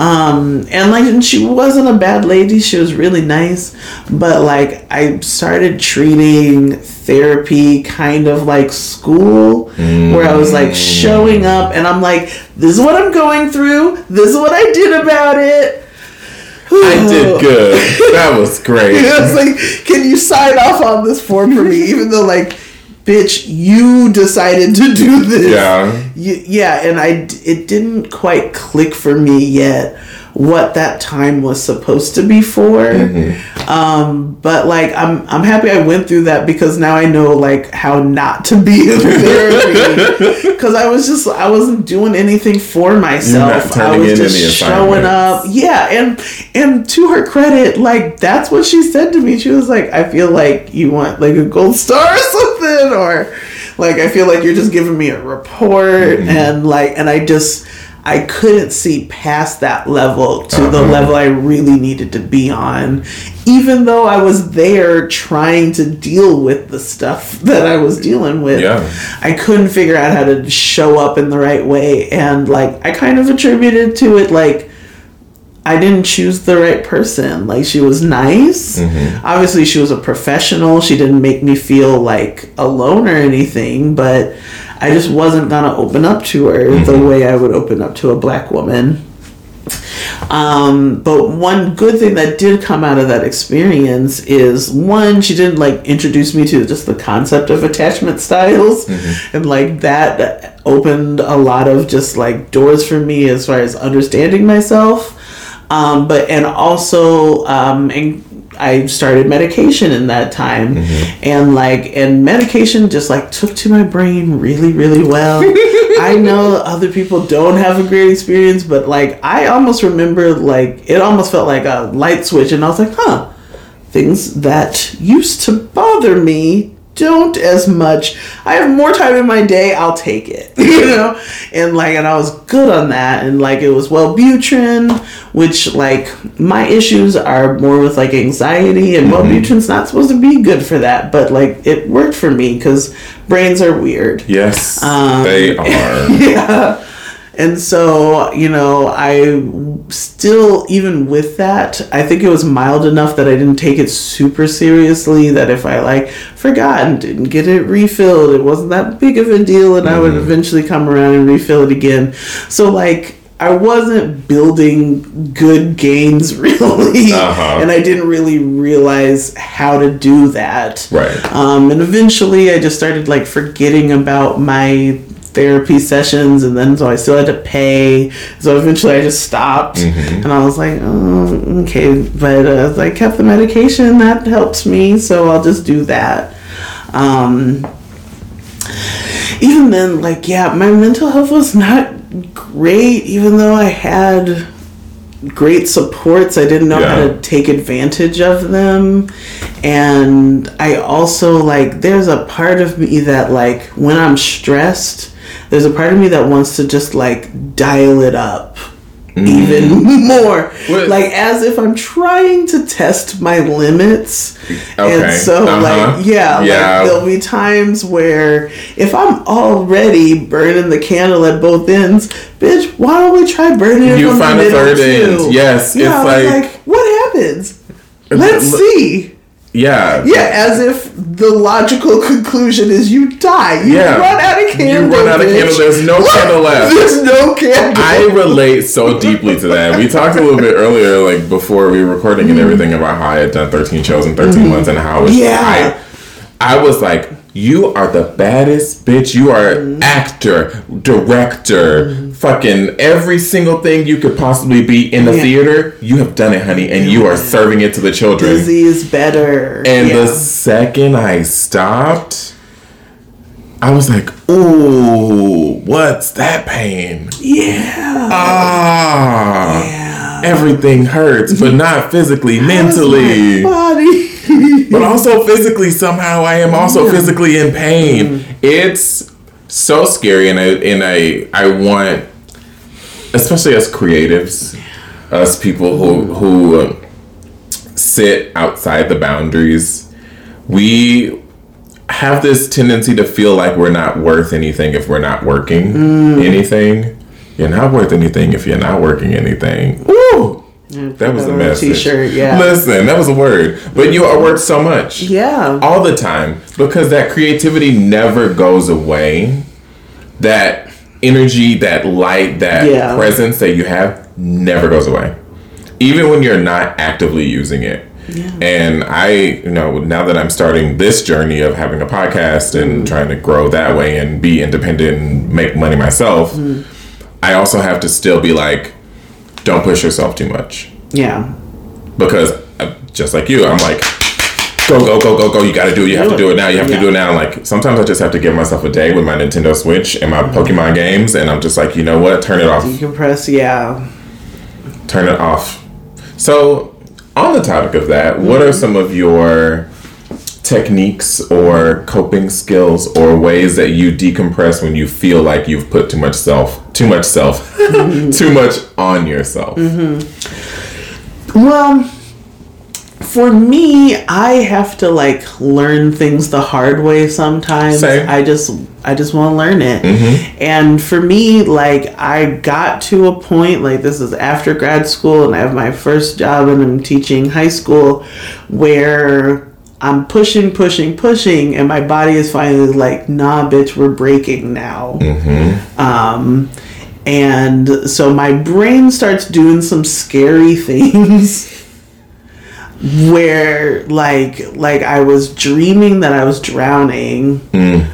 Um and like and she wasn't a bad lady she was really nice but like i started treating therapy kind of like school where i was like showing up and i'm like this is what i'm going through this is what i did about it I did [SIGHS] good. That was great. [LAUGHS] it's like, can you sign off on this form for me? [LAUGHS] Even though, like, bitch, you decided to do this. Yeah. Y- yeah, and I it didn't quite click for me yet what that time was supposed to be for. Um, but like, I'm I'm happy I went through that because now I know like how not to be in [LAUGHS] therapy. Because I was just I wasn't doing anything for myself. I was just showing up. Yeah, and and to her credit, like that's what she said to me. She was like, "I feel like you want like a gold star or something, or like I feel like you're just giving me a report." And like, and I just I couldn't see past that level to the Uh-huh. level I really needed to be on, even though I was there trying to deal with the stuff [LAUGHS] that I was dealing with. Yeah. I couldn't figure out how to show up in the right way, and like I kind of attributed to it like I didn't choose the right person. Like she was nice. Obviously, she was a professional. She didn't make me feel like alone or anything, but I just wasn't gonna open up to her the way I would open up to a black woman. Um, but one good thing that did come out of that experience is one, she didn't like introduce me to just the concept of attachment styles, and like that opened a lot of just like doors for me as far as understanding myself. Um, but and also, um, and I started medication in that time, mm-hmm. and like and medication just like took to my brain really really well. [LAUGHS] I know other people don't have a great experience, but like I almost remember like it almost felt like a light switch, and I was like, huh, things that used to bother me don't as much. I have more time in my day, I'll take it. [LAUGHS] You know? And like and I was good on that and like it was Wellbutrin, which like my issues are more with like anxiety and Wellbutrin's not supposed to be good for that, but like it worked for me cuz brains are weird. Yes, Um, they [LAUGHS] are. yeah. And so, you know, I still, even with that, I think it was mild enough that I didn't take it super seriously. That if I like forgot and didn't get it refilled, it wasn't that big of a deal, and I would eventually come around and refill it again. So, like, I wasn't building good gains [LAUGHS] really, Uh-huh. and I didn't really realize how to do that. Right. Um, and eventually, I just started like forgetting about my therapy sessions, and then so I still had to pay. So eventually, I just stopped, and I was like, oh, okay. But uh, I kept the medication that helps me, so I'll just do that. Um, even then, like, yeah, my mental health was not great, even though I had great supports. I didn't know how to take advantage of them. And I also, like, there's a part of me that, like, when I'm stressed, there's a part of me that wants to just, like, dial it up. Even [LAUGHS] more, What- like as if I'm trying to test my limits, Okay, and so uh-huh. like yeah, Yeah. like there'll be times where if I'm already burning the candle at both ends, bitch, why don't we try burning it You find the a middle third end. Yes, yeah, it's like- like, what happens? Let's Look- see. Yeah. Yeah, as if the logical conclusion is you die. You Yeah. run out of candles. You run out of bitch. candle. There's no candle left. [LAUGHS] There's no candle. I relate so deeply to that. We talked a little bit earlier, like before we were recording and everything, about how I had done 13 shows in 13 months and how it's Mm-hmm. Yeah. I was like, you are the baddest bitch. You are Mm-hmm. actor, director, fucking every single thing you could possibly be in the Yeah. theater. You have done it, honey, and you are serving it to the children. Busy is better. And yeah. the second I stopped, I was like, ooh, what's that pain? yeah. Ah, Yeah. everything hurts, but not physically, mentally. Body. [LAUGHS] But also physically, somehow I am also Yeah. physically in pain. Mm-hmm. It's so scary, and I and I I want, especially as creatives, us people who who uh, sit outside the boundaries, we have this tendency to feel like we're not worth anything if we're not working Mm. anything. You're not worth anything if you're not working anything. Woo! That was a that a message. t-shirt, yeah. Listen, that was a word. But you are worth so much. Yeah. All the time. Because that creativity never goes away. That energy, that light, that Yeah. presence that you have never goes away. Even when you're not actively using it. And I, you know, now that I'm starting this journey of having a podcast Mm. and trying to grow that way and be independent and make money myself, Mm. I also have to still be like, don't push yourself too much Yeah. because uh, just like you, I'm like, go, go, go, go, go. You got to do it. You have Do to do it. now. You have Yeah. to do it now. Like sometimes I just have to give myself a day with my Nintendo Switch and Mm-hmm. my Pokemon games, and I'm just like, you know what? Turn it off. Decompress. Yeah. Turn it off. So, on the topic of that, what Mm-hmm. are some of your techniques or coping skills or ways that you decompress when you feel like you've put too much self, too much self, [LAUGHS] too [LAUGHS] much on yourself? Mm-hmm. Well, for me, I have to like learn things the hard way sometimes. Same. I just I just want to learn it. And for me, like I got to a point like this is after grad school and I have my first job and I'm teaching high school where I'm pushing, pushing, pushing, and my body is finally like, nah, bitch, we're breaking now. Um, and so my brain starts doing some scary [LAUGHS] things where like like I was dreaming that I was drowning.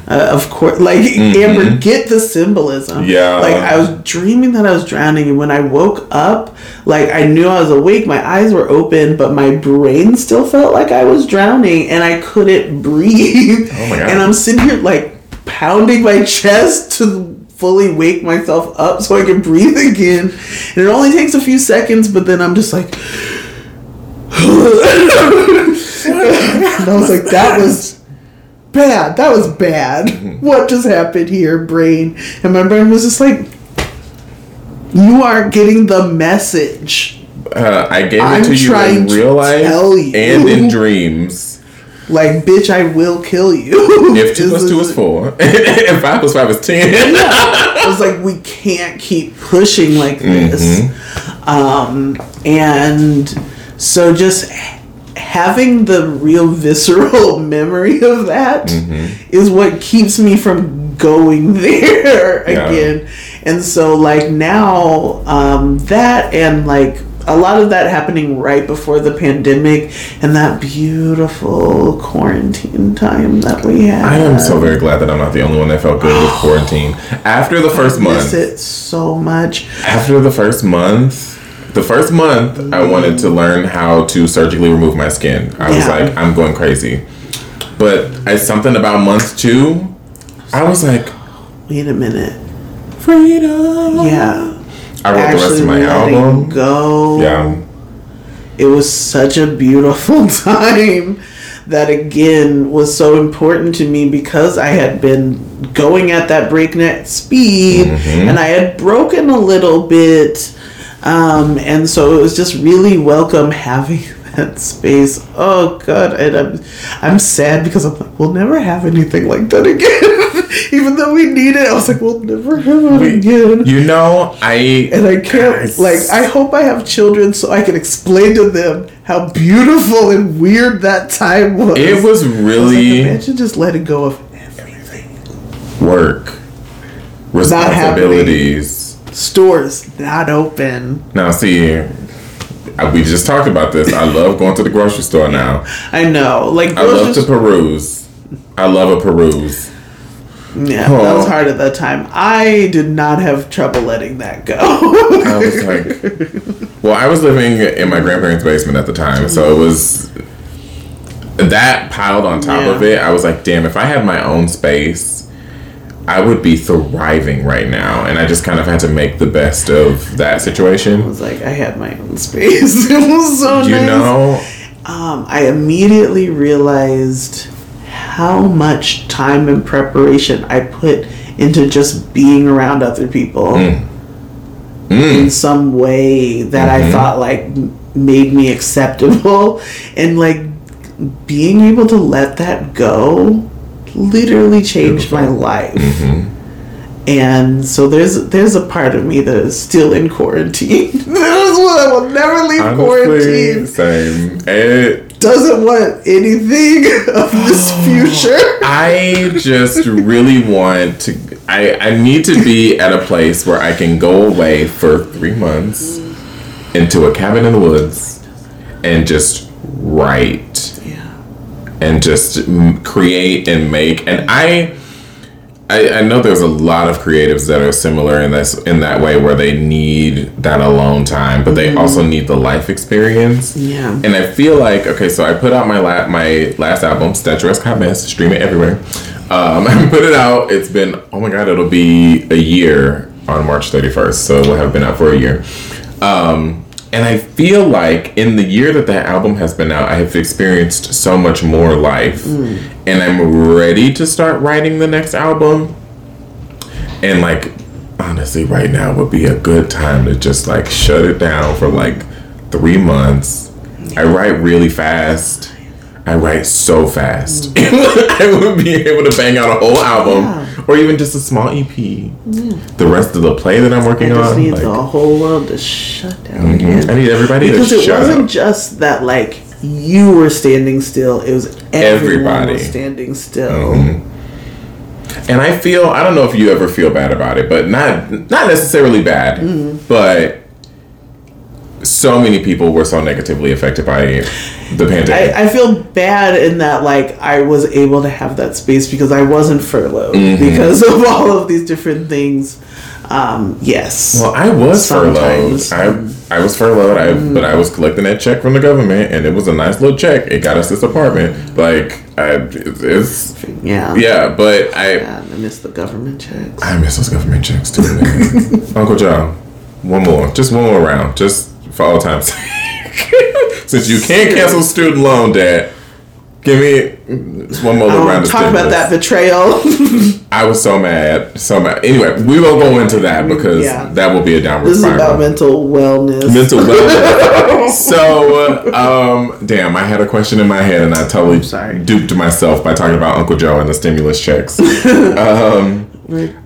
Uh, of course, like Amber, get the symbolism. Yeah. Like I was dreaming that I was drowning, and when I woke up, like I knew I was awake. My eyes were open, but my brain still felt like I was drowning, and I couldn't [LAUGHS] breathe. Oh my God. And I'm sitting here like pounding my chest to fully wake myself up so I can breathe again. And it only takes a few seconds, but then I'm just like. And I was like, that was bad. That was bad. What just happened here, brain? And my brain was just like, you aren't getting the message. Uh, I gave I'm it to you in real life and in dreams. Like, bitch, I will kill you. If two plus two is four, [LAUGHS] and five plus five is ten. [LAUGHS] I was like, we can't keep pushing like this. Um, and so just having the real visceral [LAUGHS] memory of that is what keeps me from going [LAUGHS] there Yeah. again. And so, like, now, um, that and like, a lot of that happening right before the pandemic and that beautiful quarantine time that we had. I am so very glad that I'm not the only one that felt good with [GASPS] quarantine. After the first miss month, it so much. after the first month, the first month, I wanted to learn how to surgically remove my skin. I was Yeah. like, I'm going crazy. But it's something about month two, I was like, Wait a minute. freedom. Yeah. I wrote the rest of my album. Go. Yeah. It was such a beautiful [LAUGHS] time that again was so important to me because I had been going at that breakneck speed Mm-hmm. and I had broken a little bit. Um, and so it was just really welcome having [LAUGHS] that space. Oh god, and I'm I'm sad because I'm like, we'll never have anything like that again. [LAUGHS] Even though we need it, I was like, we'll never have it again. You know, I And I can't Guys. like I hope I have children so I can explain to them how beautiful and weird that time was. it was I was like, really imagine just letting go of everything. work, responsibilities. Stores not open. Now, see, I- we just talked about this. I love going to the grocery store now. I know. Like I love to peruse. I love a peruse. Yeah, that was hard at that time. I did not have trouble letting that go. I was like, well, I was living in my grandparents' basement at the time, so it was that piled on top Yeah. of it. I was like, damn, if I had my own space, I would be thriving right now. And I just kind of had to make the best of that situation. I was like, I had my own space. [LAUGHS] it was so You nice. know, um, I immediately realized how much time and preparation I put into just being around other people mm. Mm. in some way that I mm-hmm. thought like made me acceptable [LAUGHS] and like being able to let that go literally changed my life. Mm-hmm. And so there's there's a part of me that is still in quarantine. [LAUGHS] that is what I will never leave honestly, quarantine same. It, doesn't want anything [LAUGHS] of this oh, future. I just really want to. I, I need to be at a place where I can go away for three months into a cabin in the woods and just write. And just create and make. And I, I, I know there's a lot of creatives that are similar in this in that way where they need that alone time, but they also need the life experience. Yeah. And I feel like okay, so I put out my la- my last album, Statuesque Hot Mess, stream it everywhere. Um, [LAUGHS] I put it out. It's been oh my god, it'll be a year on March 31st, so it will have been out for a year. Um, and I feel like in the year that that album has been out, I have experienced so much more life, hmm. and I'm ready to start writing the next album. And like, honestly, right now would be a good time to just like shut it down for like three months. I write really fast. I write so fast. Hmm. [LAUGHS] I would be able to bang out a whole album Yeah. Or even just a small EP. The rest of the play that I'm working I just on. need like- the whole world to shut down again. I need everybody because to it wasn't just that like you were standing still; it was Everybody. was standing still. And I feel I don't know if you ever feel bad about it, but not not necessarily bad, Mm-hmm. but so many people were so negatively affected by the pandemic. I, I feel bad in that like I was able to have that space because I wasn't furloughed Mm-hmm. because of all of these different things. Um, yes. well, I was Sometimes. furloughed. I I was furloughed, I, but I was collecting that check from the government, and it was a nice little check. It got us this apartment. Like I, it's yeah. yeah, but I Yeah, I miss the government checks. I miss those government checks too. [LAUGHS] Uncle John, one more, just one more round, just for all time's [LAUGHS] sake. Since you can't cancel student loan debt, give me one more I round of talk about that betrayal. [LAUGHS] I was so mad, so mad. Anyway, we won't go into that because Yeah. that will be a downward this is spiral. about mental wellness. Mental [LAUGHS] wellness. so, um, damn, I had a question in my head and I totally duped myself by talking about Uncle Joe and the stimulus checks. um,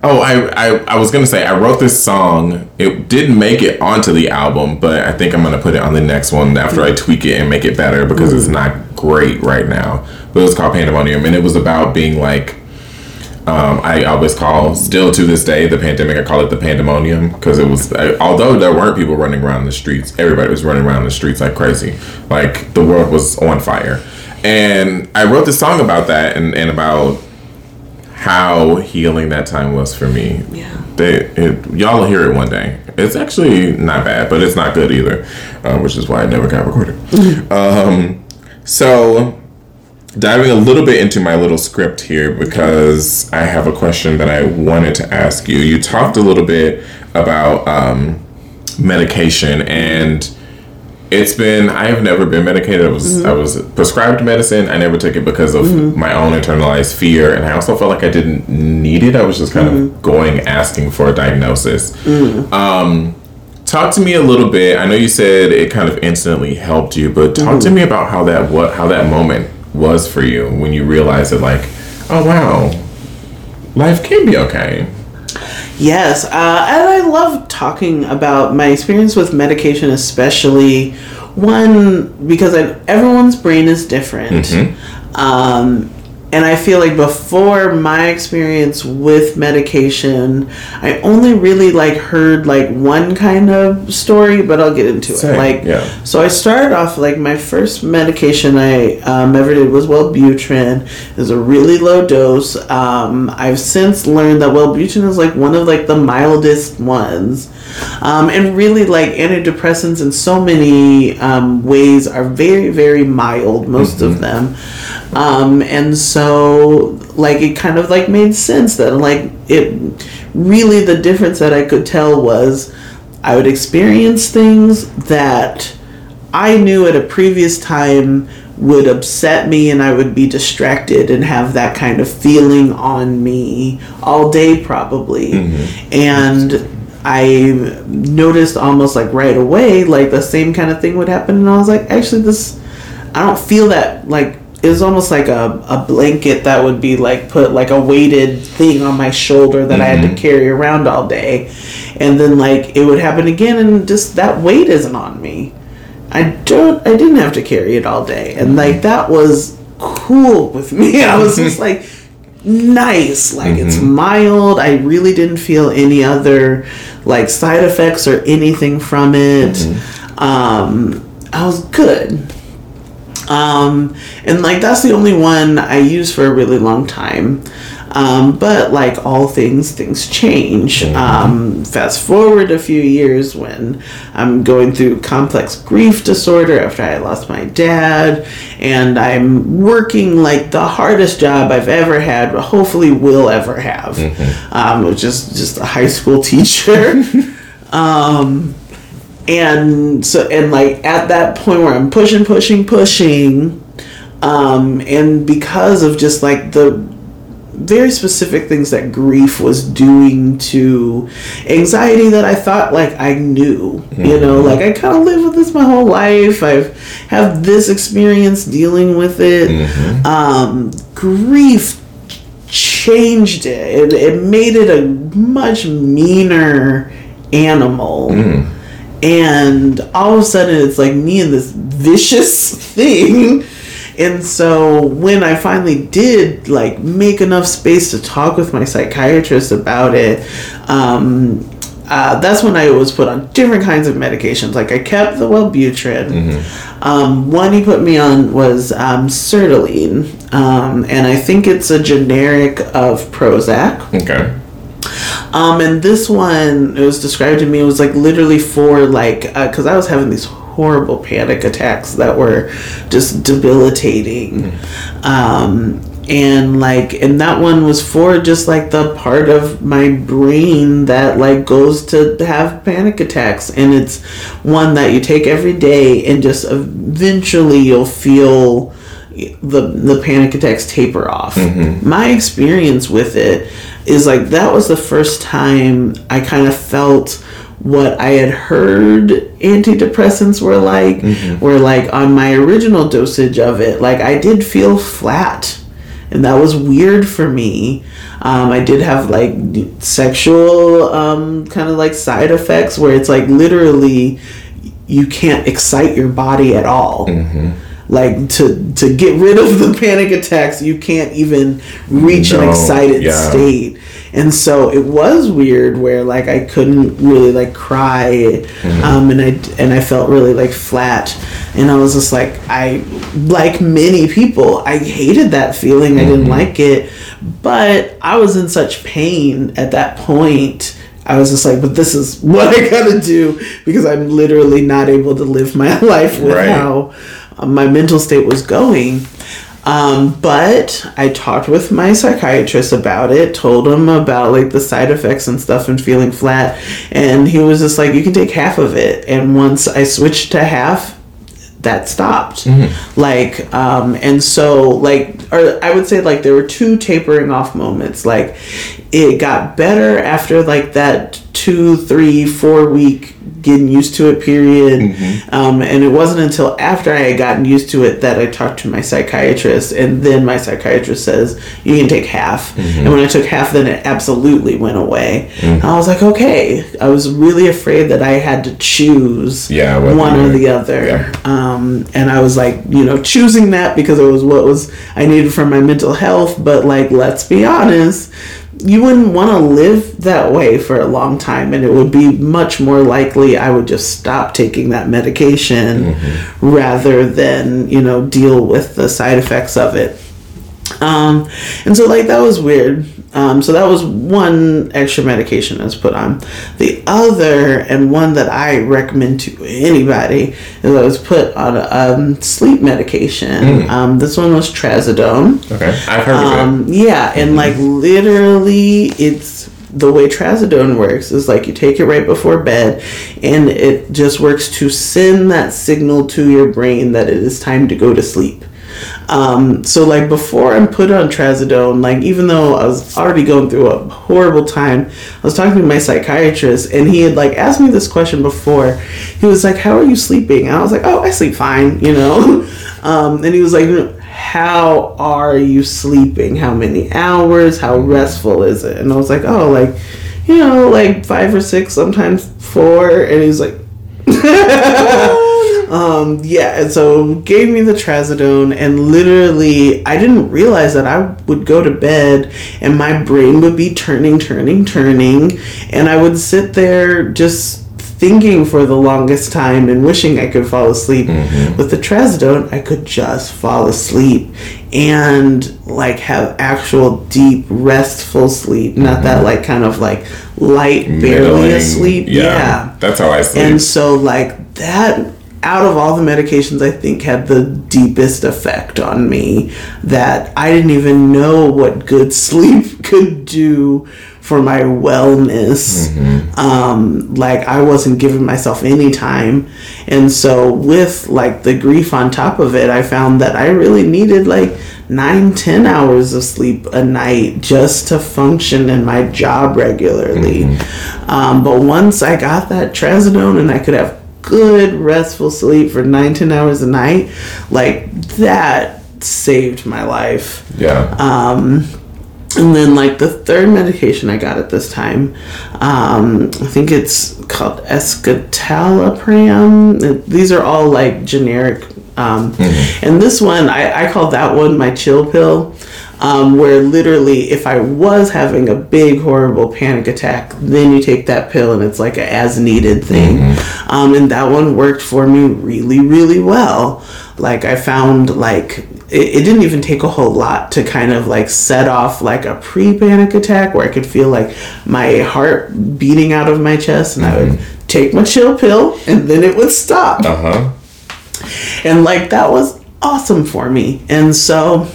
oh, I, I, I was gonna say I wrote this song. It didn't make it onto the album, but I think I'm gonna put it on the next one after I tweak it and make it better because it's not great right now. But it was called Pandemonium, and it was about being like um, I always call, still to this day, the pandemic. I call it the pandemonium because it was. I, although there weren't people running around the streets, everybody was running around the streets like crazy. Like the world was on fire, and I wrote this song about that and, and about how healing that time was for me. Yeah. They, it, y'all will hear it one day. It's actually not bad, but it's not good either, uh, which is why I never got recorded. [LAUGHS] um, so diving a little bit into my little script here because I have a question that I wanted to ask you. You talked a little bit about um, medication and it's been I have never been medicated. I was mm-hmm. I was prescribed medicine. I never took it because of mm-hmm. my own internalized fear and I also felt like I didn't need it. I was just kind of mm-hmm. going asking for a diagnosis. Um talk to me a little bit. I know you said it kind of instantly helped you, but talk to me about how that what how that moment was for you when you realized that like, oh wow, life can be okay. Yes, uh, and I love talking about my experience with medication, especially one because I, everyone's brain is different, um, and I feel like before my experience with medication, I only really like heard like one kind of story, but I'll get into Same, it. Like, yeah. so I started off like my first medication I um, ever did was Wellbutrin. It was a really low dose. Um, I've since learned that Wellbutrin is like one of like the mildest ones. Um, and really like antidepressants in so many um, ways are very very mild most of them um, and so like it kind of like made sense that like it really the difference that i could tell was i would experience things that i knew at a previous time would upset me and i would be distracted and have that kind of feeling on me all day probably. And I noticed almost like right away, like the same kind of thing would happen, and I was like, actually, this, I don't feel that like it was almost like a, a blanket that would be like put like a weighted thing on my shoulder that I had to mm-hmm. carry around all day, and then like it would happen again, and just that weight isn't on me. I don't, I didn't have to carry it all day, and like mm-hmm. that was cool with me. [LAUGHS] I was just like nice. Like it's mm-hmm. mild. I really didn't feel any other like side effects or anything from it. Um i was good um and like that's the only one i used for a really long time um, but like all things, things change. Um, fast forward a few years when I'm going through complex grief disorder after I lost my dad, and I'm working like the hardest job I've ever had, but hopefully will ever have, um, which is just a high school [LAUGHS] teacher. [LAUGHS] um, and so and like at that point where I'm pushing, pushing, pushing, um, and because of just like the very specific things that grief was doing to anxiety that I thought like I knew. You know, like I kind of lived with this my whole life. I've have this experience dealing with it. Um, grief changed it. it. It made it a much meaner animal. And all of a sudden, it's like me and this vicious [LAUGHS] thing and so when I finally did like make enough space to talk with my psychiatrist about it, um, uh, that's when I was put on different kinds of medications. Like I kept the Wellbutrin. Um, one he put me on was um, sertraline, um, and I think it's a generic of Prozac. Okay. Um, and this one, it was described to me, it was like literally for like, because I was having these horrible panic attacks that were just debilitating. Um, and like, and that one was for just like the part of my brain that like goes to have panic attacks. And it's one that you take every day, and just eventually you'll feel the the panic attacks taper off. My experience with it is like that was the first time I kind of felt what I had heard antidepressants were like, where like on my original dosage of it, like I did feel flat. And that was weird for me. Um, I did have like sexual um, kind of like side effects where it's like literally you can't excite your body at all like to to get rid of the panic attacks you can't even reach an excited yeah. state. And so it was weird where like i couldn't really like cry. Um, and i and i felt really like flat. And i was just like i like many people i hated that feeling. I didn't like it. But i was in such pain at that point. I was just like, but this is [LAUGHS] what I gotta do because I'm literally not able to live my [LAUGHS] life with Right. how my mental state was going. Um, but I talked with my psychiatrist about it, told him about like the side effects and stuff and feeling flat. And he was just like, you can take half of it. And once I switched to half, that stopped. Like, um, and so like, or I would say like there were two tapering off moments. Like, it got better after like that two, three, four week getting used to it period. Um, and it wasn't until after i had gotten used to it that i talked to my psychiatrist and then my psychiatrist says you can take half. And when i took half then it absolutely went away. And i was like okay. I was really afraid that i had to choose Yeah, one or the other. Yeah. um, and I was like, you know, choosing that because it was what was I needed for my mental health. But like, let's be honest, you wouldn't want to live that way for a long time, and it would be much more likely I would just stop taking that medication rather than you know deal with the side effects of it. Um, and so like that was weird. Um, so that was one extra medication was put on. The other and one that I recommend to anybody is I was put on a um, sleep medication. Um, this one was trazodone. Okay, I've heard of it. Um, yeah, and like literally, it's the way trazodone works is like you take it right before bed, and it just works to send that signal to your brain that it is time to go to sleep. Um, so like before I'm put on trazodone, like even though I was already going through a horrible time, I was talking to my psychiatrist and he had like asked me this question before. He was like, "How are you sleeping?" And I was like, "Oh, I sleep fine," [LAUGHS] you know. Um, and he was like, "How are you sleeping? How many hours? How restful is it?" And I was like, "Oh, like, you know, like five or six, sometimes four. And he's like. [LAUGHS] [LAUGHS] Um, yeah, and so gave me the trazodone, and literally, I didn't realize that I would go to bed and my brain would be turning, turning, turning, and I would sit there just thinking for the longest time and wishing I could fall asleep. With the trazodone, I could just fall asleep and like have actual deep, restful sleep, not that like kind of like light, barely Middling. asleep. yeah. that's how I sleep. And so, like, that out of all the medications, I think had the deepest effect on me that I didn't even know what good [LAUGHS] sleep could do for my wellness. Um, like, I wasn't giving myself any time. And so, with like the grief on top of it, I found that I really needed like nine, ten hours of sleep a night just to function in my job regularly. Um, but once I got that trazodone and I could have good restful sleep for nine, ten hours a night, like that saved my life. yeah. Um, and then like the third medication I got at this time, um, I think it's called escitalopram. These are all like generic. Um, And this one, I, I call that one my chill pill. Um, where literally, if I was having a big, horrible panic attack, then you take that pill and it's like a as needed thing. Um, and that one worked for me really, really well. Like, I found like it, didn't even take a whole lot to kind of like set off like a pre panic attack where I could feel like my heart beating out of my chest and I would take my chill pill and then it would stop Uh huh. and like that was awesome for me and so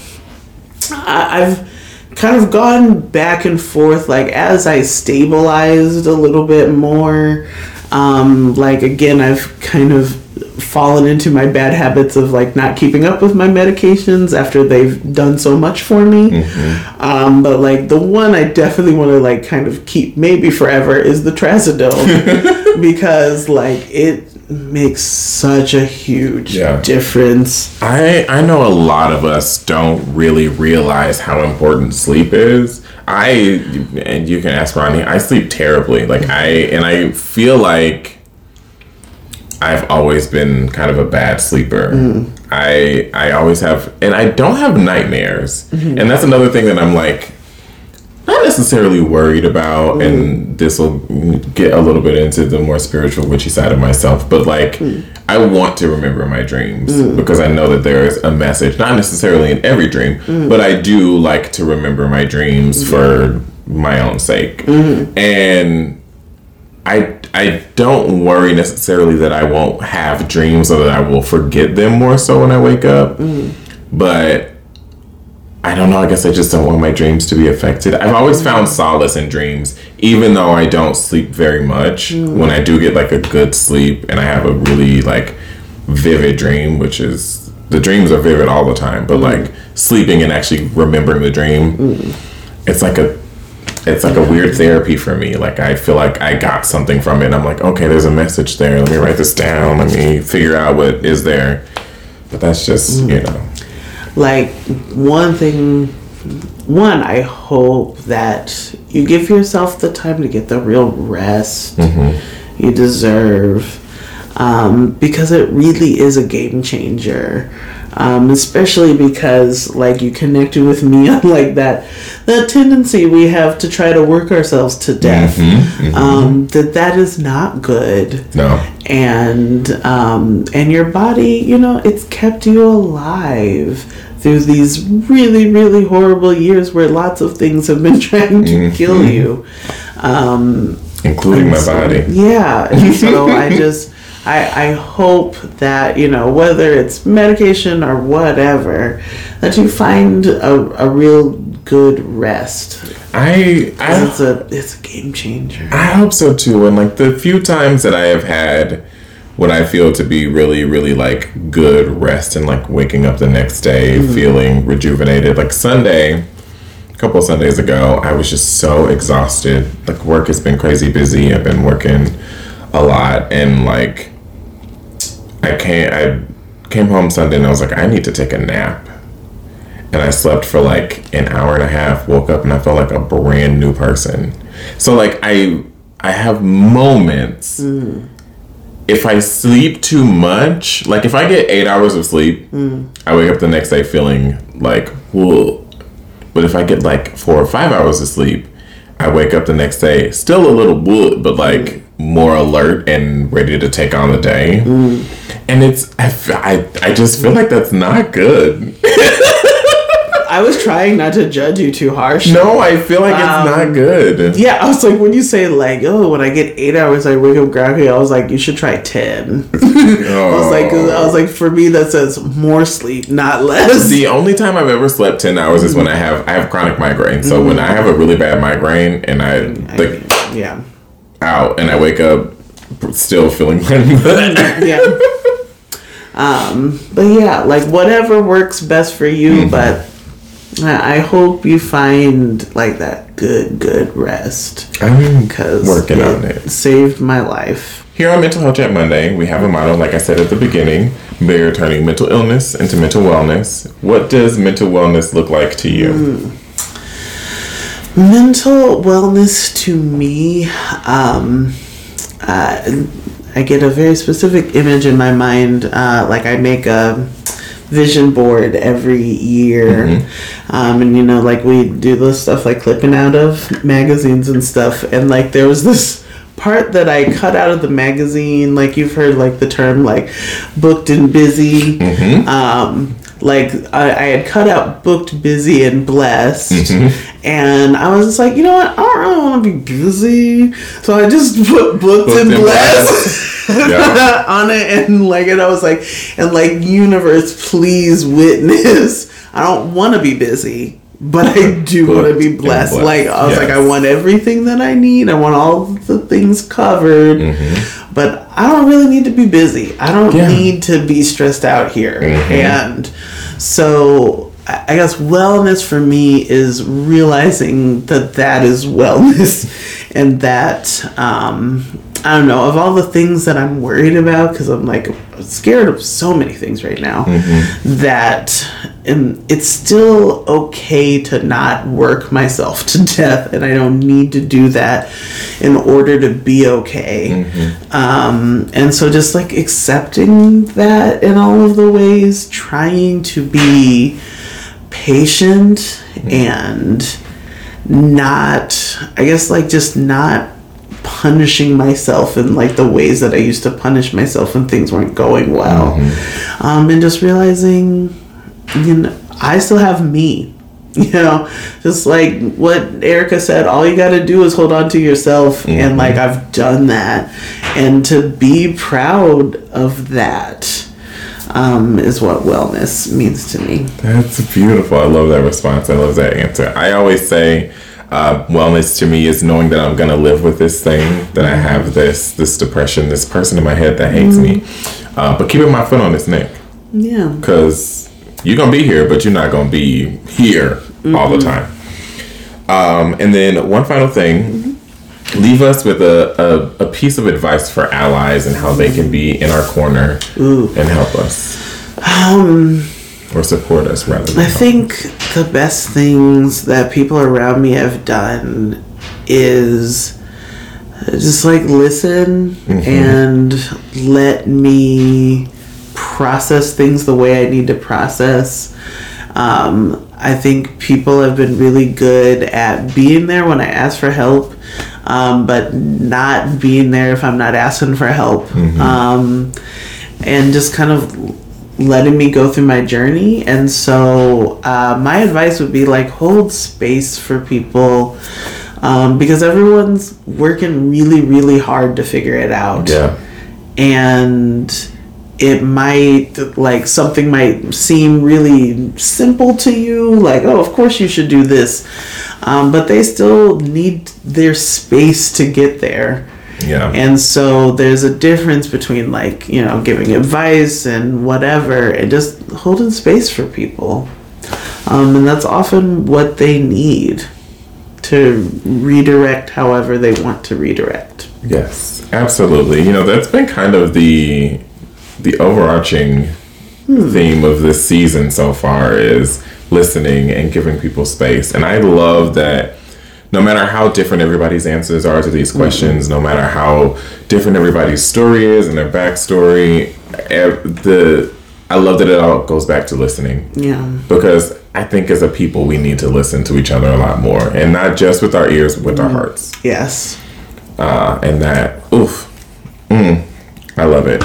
i've kind of gone back and forth like as i stabilized a little bit more um like again i've kind of fallen into my bad habits of like not keeping up with my medications after they've done so much for me. Um but like the one i definitely want to like kind of keep maybe forever is the trazodone. [LAUGHS] Because like it makes such a huge Yeah. difference I I know a lot of us don't really realize how important sleep is. I and you can ask Ronnie. I sleep terribly. Like I and I feel like I've always been kind of a bad sleeper. Mm. I I always have, and I don't have nightmares. Mm-hmm. And that's another thing that I'm like not necessarily worried about. And mm. this will get a little bit into the more spiritual, witchy side of myself. But like, mm. I want to remember my dreams mm. because I know that there is a message, not necessarily in every dream, but I do like to remember my dreams for my own sake. Mm-hmm. And I I don't worry necessarily that I won't have dreams or that I will forget them more so when I wake up. But I don't know, I guess I just don't want my dreams to be affected. I've always found mm. solace in dreams, even though I don't sleep very much. Mm. When I do get like a good sleep and I have a really like vivid dream, which is the dreams are vivid all the time, but mm. like sleeping and actually remembering the dream, it's like a it's like a weird therapy for me. Like I feel like I got something from it. And I'm like, okay, there's a message there. Let me write this down. Let me figure out what is there. But that's just Mm. you know. Like one thing one i hope that you give yourself the time to get the real rest you deserve um, because it really is a game changer. Um, especially because like you connected with me [LAUGHS] on like that that tendency we have to try to work ourselves to death. Um, that that is not good. No. and um, and your body, you know, it's kept you alive through these really, really horrible years where lots of things have been [LAUGHS] trying to kill you. Um, Including my so- body. Yeah, [LAUGHS] so I just. I, I hope that you know whether it's medication or whatever that you find a, a real good rest I I it's a it's a game changer I hope so too. And like the few times that I have had what I feel to be really, really like good rest and like waking up the next day mm-hmm. feeling rejuvenated. Like Sunday, a couple of Sundays ago, I was just so exhausted. Like work has been crazy busy. I've been working a lot and like I can't I came home Sunday and I was like, I need to take a nap. And I slept for like an hour and a half, woke up and I felt like a brand new person. So like I I have moments mm. If I sleep too much, like if I get eight hours of sleep, I wake up the next day feeling like whoa. But if I get like four or five hours of sleep, I wake up the next day still a little wood, but like more alert and ready to take on the day. Mm. And it's I, I, I just feel like that's not good. [LAUGHS] I was trying not to judge you too harsh. No, I feel like it's not um, good. Yeah, I was like, when you say like, oh, when I get eight hours, I wake up groggy. I was like, you should try ten. [LAUGHS] I was like, I was like, for me, that says more sleep, not less. The only time I've ever slept ten hours is when I have I have chronic migraine. So when I have a really bad migraine and I mm, like yeah, out and I wake up still feeling like mm, yeah. [LAUGHS] Um, but yeah, like whatever works best for you. Mm-hmm. But I hope you find like that good, good rest I'm because working on it. saved my life. Here on Mental Health Chat Monday, we have a motto, like I said at the beginning, we're turning mental illness into mental wellness. What does mental wellness look like to you? mental wellness to me um uh, i get a very specific image in my mind uh, like i make a vision board every year. Um, and you know like we do this stuff like clipping out of magazines and stuff. And like there was this part that i cut out of the magazine. Like you've heard like the term like booked and busy. Um, like I, I had cut out booked busy and blessed. And i was just like you know what? I don't really want to be busy. So i just [LAUGHS] put booked, and, and blessed [LAUGHS] Yeah. on it. And like and i was like and like universe please witness. I don't want to be busy but i do want to be blessed. blessed. like i was like i want everything that i need. I want all the things covered. Mm-hmm. but i don't really need to be busy i don't Yeah. need to be stressed out here Mm-hmm. and so I I guess wellness for me is realizing that that is wellness [LAUGHS] and that um, I don't know of all the things that I'm worried about because I'm like scared of so many things right now that um, it's still okay to not work myself [LAUGHS] to death and I don't need to do that in order to be okay. Um, and so just like accepting that in all of the ways trying to be patient and not i guess like just not punishing myself in like the ways that i used to punish myself when things weren't going well um, and just realizing you know i still have me [LAUGHS] you know just like what erica said all you got to do is hold on to yourself and like i've done that and to be proud of that um, is what wellness means to me That's beautiful. I love that response. I love that answer. I always say, uh, wellness to me is knowing that I'm gonna live with this thing, that I have this this depression, this person in my head that hates me, uh, but keeping my foot on its neck. Yeah. Because you're gonna be here, but you're not gonna be here all the time. Um, and then one final thing. Leave us with a, a, a piece of advice for allies and how they can be in our corner and help us. Um, or support us rather than I help. think the best things that people around me have done is just like listen and let me process things the way I need to process. Um, I think people have been really good at being there when I ask for help, um, but not being there if I'm not asking for help. Um, and just kind of letting me go through my journey. And so, uh, my advice would be like hold space for people um, because everyone's working really, really hard to figure it out Yeah. and it might like something might seem really simple to you like oh of course you should do this um, but they still need their space to get there Yeah. and so there's a difference between like you know giving advice and whatever and just holding space for people um, and that's often what they need to redirect however they want to redirect Yes, absolutely. You know, that's been kind of the the overarching theme of this season so far is listening and giving people space. And I love that no matter how different everybody's answers are to these questions, no matter how different everybody's story is and their backstory, the I love that it all goes back to listening. Yeah. Because I think as a people we need to listen to each other a lot more and not just with our ears, but with our hearts. Yes. Uh, and that oof mm, i love it.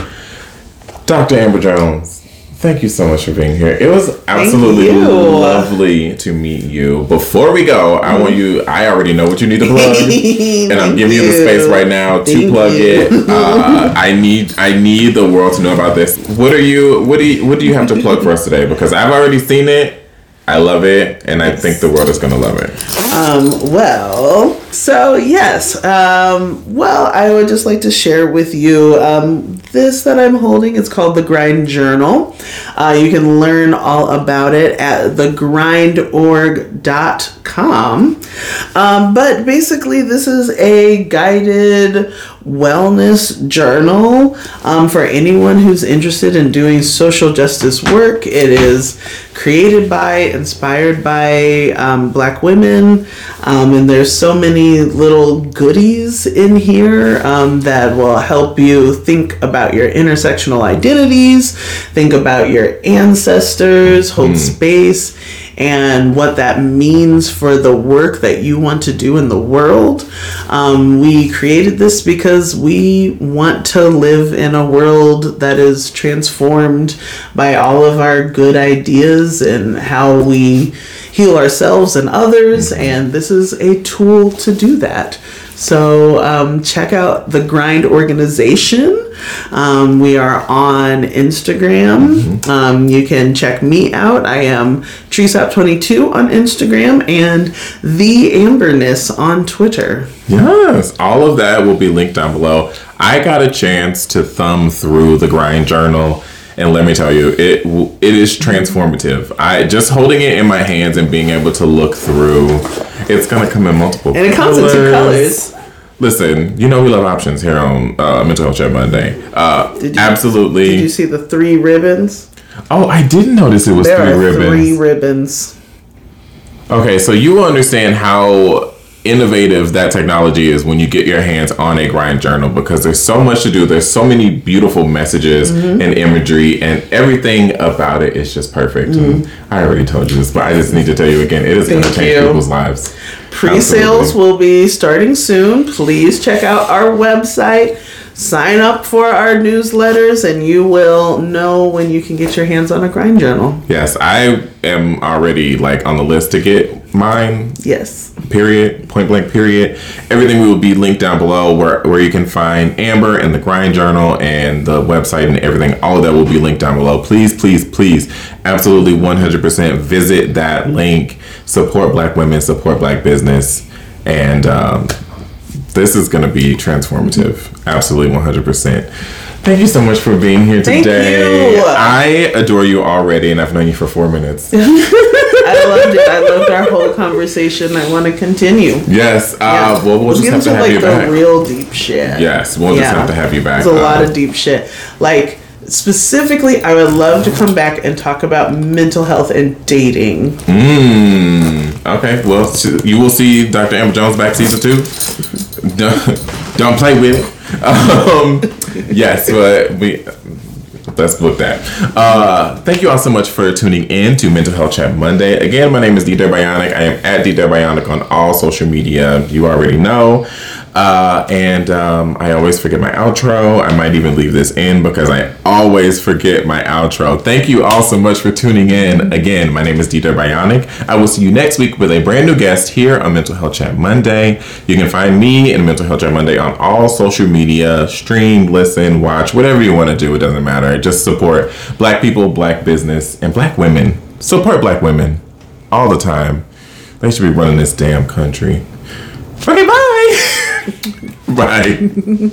Dr amber jones thank you so much for being here. It was absolutely lovely to meet you. Before we go i want you i already know what you need to plug [LAUGHS] and i'm giving you the space right now to Thank plug you. it. [LAUGHS] Uh, i need i need the world to know about this. What are you what do you what do you have to plug for us today? Because i've already seen it I love it, and I think the world is gonna love it. Um, well, so yes. Um, well, I would just like to share with you um, this that I'm holding. It's called the Grind Journal. Uh, you can learn all about it at thegrindorg.com. Um, but basically, this is a guided wellness journal um, for anyone who's interested in doing social justice work. It is created by, inspired by um, black women, um, and there's so many little goodies in here um, that will help you think about your intersectional identities, think about your ancestors, hold space and what that means for the work that you want to do in the world. Um, we created this because we want to live in a world that is transformed by all of our good ideas and how we heal ourselves and others, and this is a tool to do that. So um, check out the Grind Organization. Um, we are on Instagram. Um, you can check me out. I am Treesap22 on Instagram and The Amberness on Twitter. Yes, all of that will be linked down below. I got a chance to thumb through the grind journal, and let me tell you, it it is transformative. I just holding it in my hands and being able to look through. It's gonna come in multiple. And it comes in two colors. Listen, you know we love options here on uh, Mental Health Chat Monday. Uh, Did you- absolutely. Did you see the three ribbons? oh, I didn't notice it was There three are ribbons. three ribbons. Okay, so you will understand how innovative that technology is when you get your hands on a grind journal because there's so much to do. There's so many beautiful messages Mm-hmm. and imagery, and everything about it is just perfect. And I already told you this, but I just need to tell you again it is going to Mm-hmm. Change you. people's lives. Pre-sales Absolutely. will be starting soon. Please check out our website. Sign up for our newsletters, and you will know when you can get your hands on a grind journal. Yes, I am already like on the list to get mine. Yes. period, point blank period. Everything will be linked down below where, where you can find Amber and the Grind Journal and the website and everything. All of that will be linked down below. Please, please, please, absolutely 100% visit that link. Support black women, support black business. And um, this is going to be transformative. Absolutely 100%. Thank you so much for being here Thank today. you. I adore you already, and I've known you for four minutes. [LAUGHS] I loved it. I loved our whole conversation I want to continue. Yes. Uh, Well, we'll Let's just have to have like you the back. real deep shit. Yes, we'll just have to have you back. There's a lot Um, of deep shit. Like specifically, I would love to come back and talk about mental health and dating. Mm, okay. Well, you will see Dr. Amber Jones back season two. Don't, [LAUGHS] don't play with it. Um, yes, but we. Let's book that. Uh, thank you all so much for tuning in to Mental Health Chat Monday. Again, my name is Dieter Bionic. I am at Dieter Bionic on all social media. You already know. Uh, and um, I always forget my outro. I might even leave this in because I always forget my outro. Thank you all so much for tuning in. Again, my name is Dieter Bionic. I will see you next week with a brand new guest here on Mental Health Chat Monday. You can find me and Mental Health Chat Monday on all social media. Stream, listen, watch, whatever you want to do. It doesn't matter. Just support black people, black business, and black women. Support black women all the time. They should be running this damn country. Okay, bye. Bye.